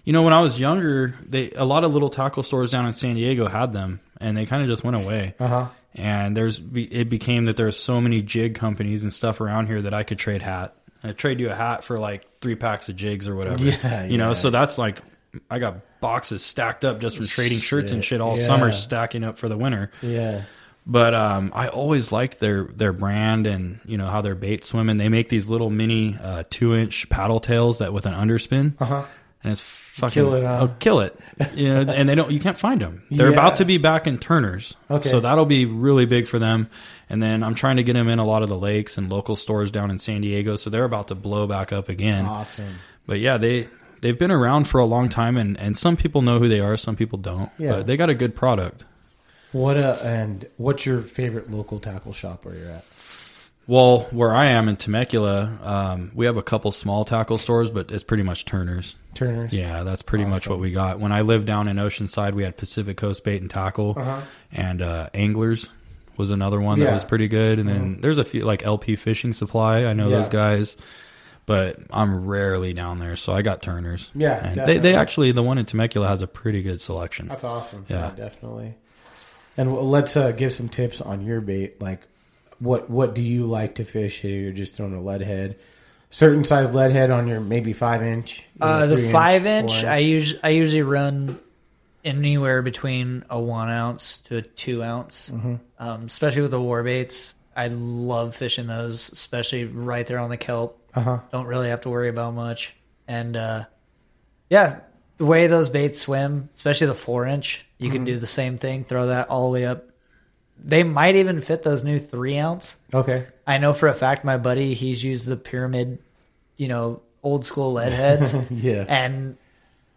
you know when I was younger, they a lot of little tackle stores down in San Diego had them, and they kind of just went away. Uh-huh. And there's it became that there's so many jig companies and stuff around here that I could trade hat. I trade you a hat for like three packs of jigs or whatever. Yeah, you know, so that's like I got boxes stacked up just from trading shirts and Shit, shit all yeah. summer, stacking up for the winter. yeah. But um, I always liked their their brand and you know how their bait swimming. They make these little mini uh, two inch paddle tails that with an underspin, Uh-huh. and it's fucking Kill it, huh? oh, kill it. Yeah, and they don't you can't find them. They're Yeah. about to be back in Turner's, Okay. so that'll be really big for them. And then I'm trying to get them in a lot of the lakes and local stores down in San Diego, so they're about to blow back up again. Awesome. But yeah, they they've been around for a long time, and and some people know who they are, some people don't. Yeah. But they got a good product. What uh, and what's your favorite local tackle shop where you're at? Well, where I am in Temecula, um, we have a couple small tackle stores, but it's pretty much Turner's. Turner's. Yeah, that's pretty much what we got. When I lived down in Oceanside, we had Pacific Coast Bait and Tackle, Uh-huh. and uh, Anglers was another one that was pretty good. And then there's a few like LP Fishing Supply. I know Yeah. those guys, but I'm rarely down there, so I got Turner's. Yeah, and they they actually the one in Temecula has a pretty good selection. That's awesome. Yeah. definitely. And let's uh, give some tips on your bait. Like, what what do you like to fish? Here, you're just throwing a lead head, certain size lead head on your maybe five inch. you know, Uh, the three five four inch, I usually I usually run anywhere between a one ounce to a two ounce, Mm-hmm. um, especially with the war baits. I love fishing those, especially right there on the kelp. Uh-huh. Don't really have to worry about much, and uh, yeah, the way those baits swim, especially the four inch, you Mm-hmm. can do the same thing. Throw that all the way up. They might even fit those new three ounce. Okay. I know for a fact my buddy he's used the pyramid, you know, old school lead heads. Yeah. And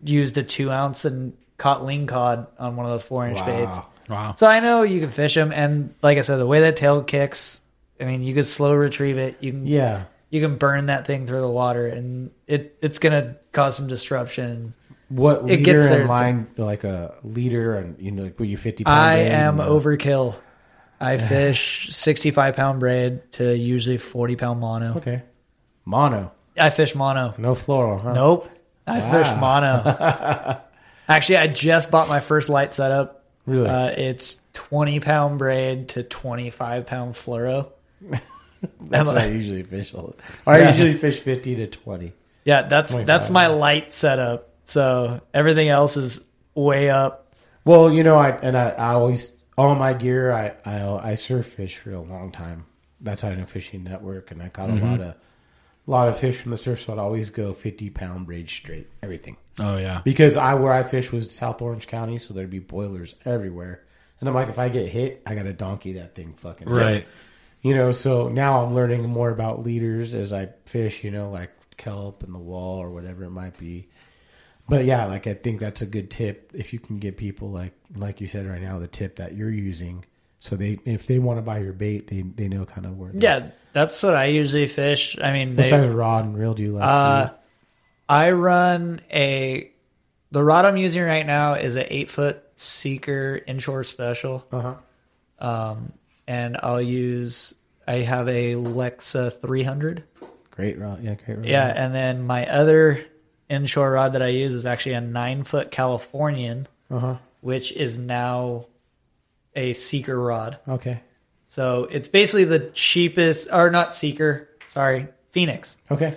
used a two ounce and caught ling cod on one of those four inch Wow. baits. Wow. So I know you can fish them, and like I said, the way that tail kicks, I mean, you could slow retrieve it. You can Yeah. You can burn that thing through the water, and it it's gonna cause some disruption. What It gets there in to- line? Like a leader, and you know, like, were you fifty? pound I am uh, overkill. I fish sixty five pound braid to usually forty pound mono. Okay. Mono, I fish mono. no fluoro. Huh? Nope. I fish mono. Actually, I just bought my first light setup Really? Uh, it's 20 pound braid to 25 pound fluoro. That's what I usually fish. All I Yeah. usually fish fifty to twenty. Yeah, that's 25. that's my light setup. So everything else is way up. Well, you know, I and I, I always all my gear. I, I I surf fish for a long time. That's how I know fishing network, and I caught a mm-hmm. lot of a lot of fish from the surf. So I'd always go fifty pound braid straight, everything. Oh yeah. Because I where I fish was South Orange County, so there'd be boilers everywhere. And I'm like, if I get hit, I got to donkey that thing fucking Right. You know, so now I'm learning more about leaders as I fish. You know, like kelp and the wall or whatever it might be. But yeah, like I think that's a good tip if you can get people like like you said right now the tip that you're using, so they if they want to buy your bait, they they know kind of where. Yeah, that's what I usually fish. I mean, What they, size rod and reel do you like? Uh, I run a the rod I'm using right now is an eight foot Seeker inshore special, uh-huh. um, and I'll use I have a Lexa 300. Great rod, yeah, great rod. Yeah, and then my other inshore rod that I use is actually a nine foot Californian, Uh-huh. which is now a Seeker rod. Okay. So it's basically the cheapest, or not Seeker, sorry, Phenix. Okay.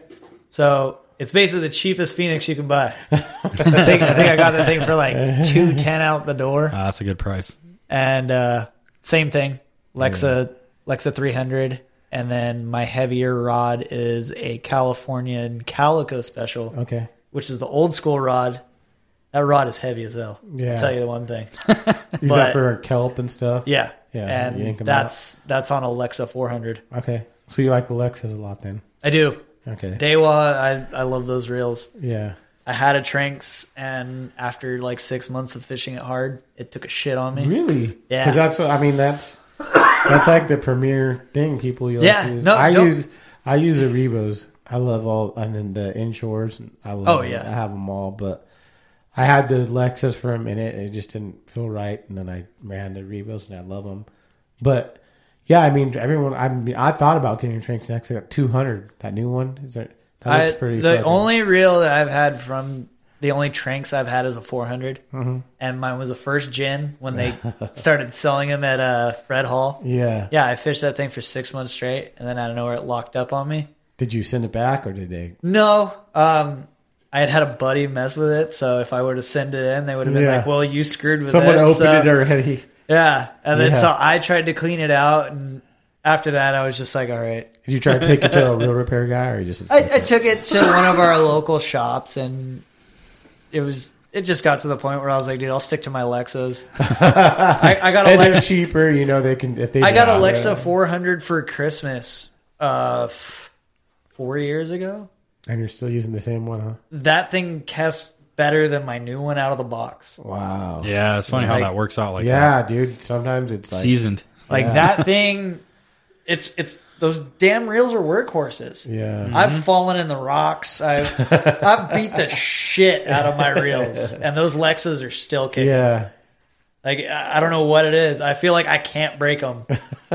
So it's basically the cheapest Phenix you can buy. I think I think I got the thing for like two ten out the door, Ah, that's a good price. and uh, same thing, Lexa Lexa three hundred, and then my heavier rod is a Californian Calico Special, Okay. which is the old school rod. That rod is heavy as hell. Yeah. I'll tell you the one thing. Use that for kelp and stuff. Yeah, Yeah, and 'em out. that's that's on a Lexa four hundred. Okay. So you like the Lexas a lot then? I do. Okay. Daiwa, I I love those reels. Yeah. I had a Tranx, and after like six months of fishing it hard, it took a shit on me. Really? Yeah. Because that's what I mean. That's that's like the premier thing people you like Yeah, to use. no, I don't- use I use the Revos. I love all and then the inshores. I love. Oh, them. yeah. I have them all, but I had the Lexas for a minute. It just didn't feel right, and then I ran the Revos, and I love them. But yeah, I mean, everyone. I mean, I thought about getting a Tranx next. I got two hundred. That new one is that. That I, pretty. the fucking- only reel that I've had from the only Tranx I've had is a 400, Mm-hmm. and mine was the first gin when they started selling them at uh, Fred Hall. Yeah. Yeah, I fished that thing for six months straight, and then out of nowhere it locked up on me. Did you send it back or did they? No, um, I had had a buddy mess with it, so if I were to send it in, they would have been Yeah. like, "Well, you screwed with Someone it." opened so- it already. Yeah, and then Yeah. so I tried to clean it out, and after that, I was just like, "All right." Did you try to take it to a real repair guy or you just? I, I took it to one of our local shops, and it was. It just got to the point where I was like, "Dude, I'll stick to my Lexas." I, I got a and they're cheaper, you know. They can if they. I got a Yeah. Lexa 400 for Christmas, uh, f- four years ago. and you're still using the same one, huh? That thing casts better than my new one out of the box. Wow. Yeah, it's funny how that works out like yeah, dude. Sometimes it's like Seasoned. Like Yeah. that thing, it's it's those damn reels are workhorses. yeah. I've mm-hmm. fallen in the rocks. I've I've beat the shit out of my reels, and those Lexas are still kicking. Yeah. Like I I don't know what it is. I feel like I can't break them.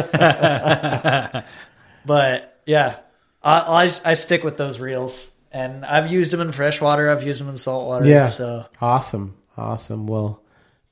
but yeah, I, I just- I stick with those reels, and I've used them in freshwater. I've used them in saltwater. Yeah. So Awesome. Awesome. Well,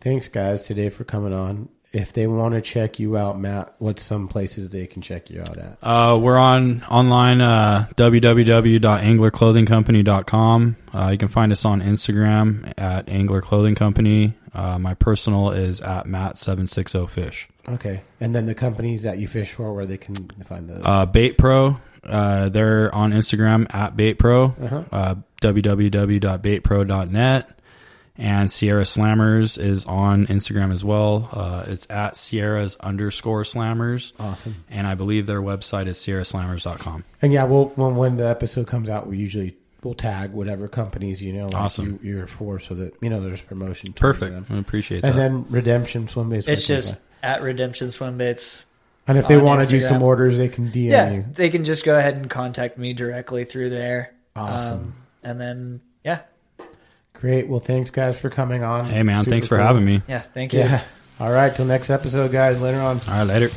thanks guys today for coming on. If they want to check you out, Matt, what's some places they can check you out at? Uh, we're on online uh, www.anglerclothingcompany.com. Uh, you can find us on Instagram at Angler Clothing Company. Uh, my personal is at Matt760Fish. Okay. And then the companies that you fish for, where they can find those. Uh, Bait Pro, uh, they're on Instagram at Bait Pro, Uh-huh. uh, www.baitpro.net. And Sierra Slammers is on Instagram as well. Uh, it's at Sierra's underscore slammers. awesome. And I believe their website is sierraslammers.com. And yeah, we'll, when when the episode comes out, we usually we'll tag whatever companies you know like Awesome. you, you're for, so that you know there's promotion. Perfect. them. I appreciate that. And then redemption swim baits. it's where can just at Redemption Swim Baits. And if they on want to do some orders, they can DM Yeah, you. they can just go ahead and contact me directly through there. Awesome. Um, and then yeah, Great. Well, thanks guys for coming on. hey, man, Super thanks for cool. having me. yeah. Thank you. Yeah. All right. Till next episode, guys. Later on. All right, later.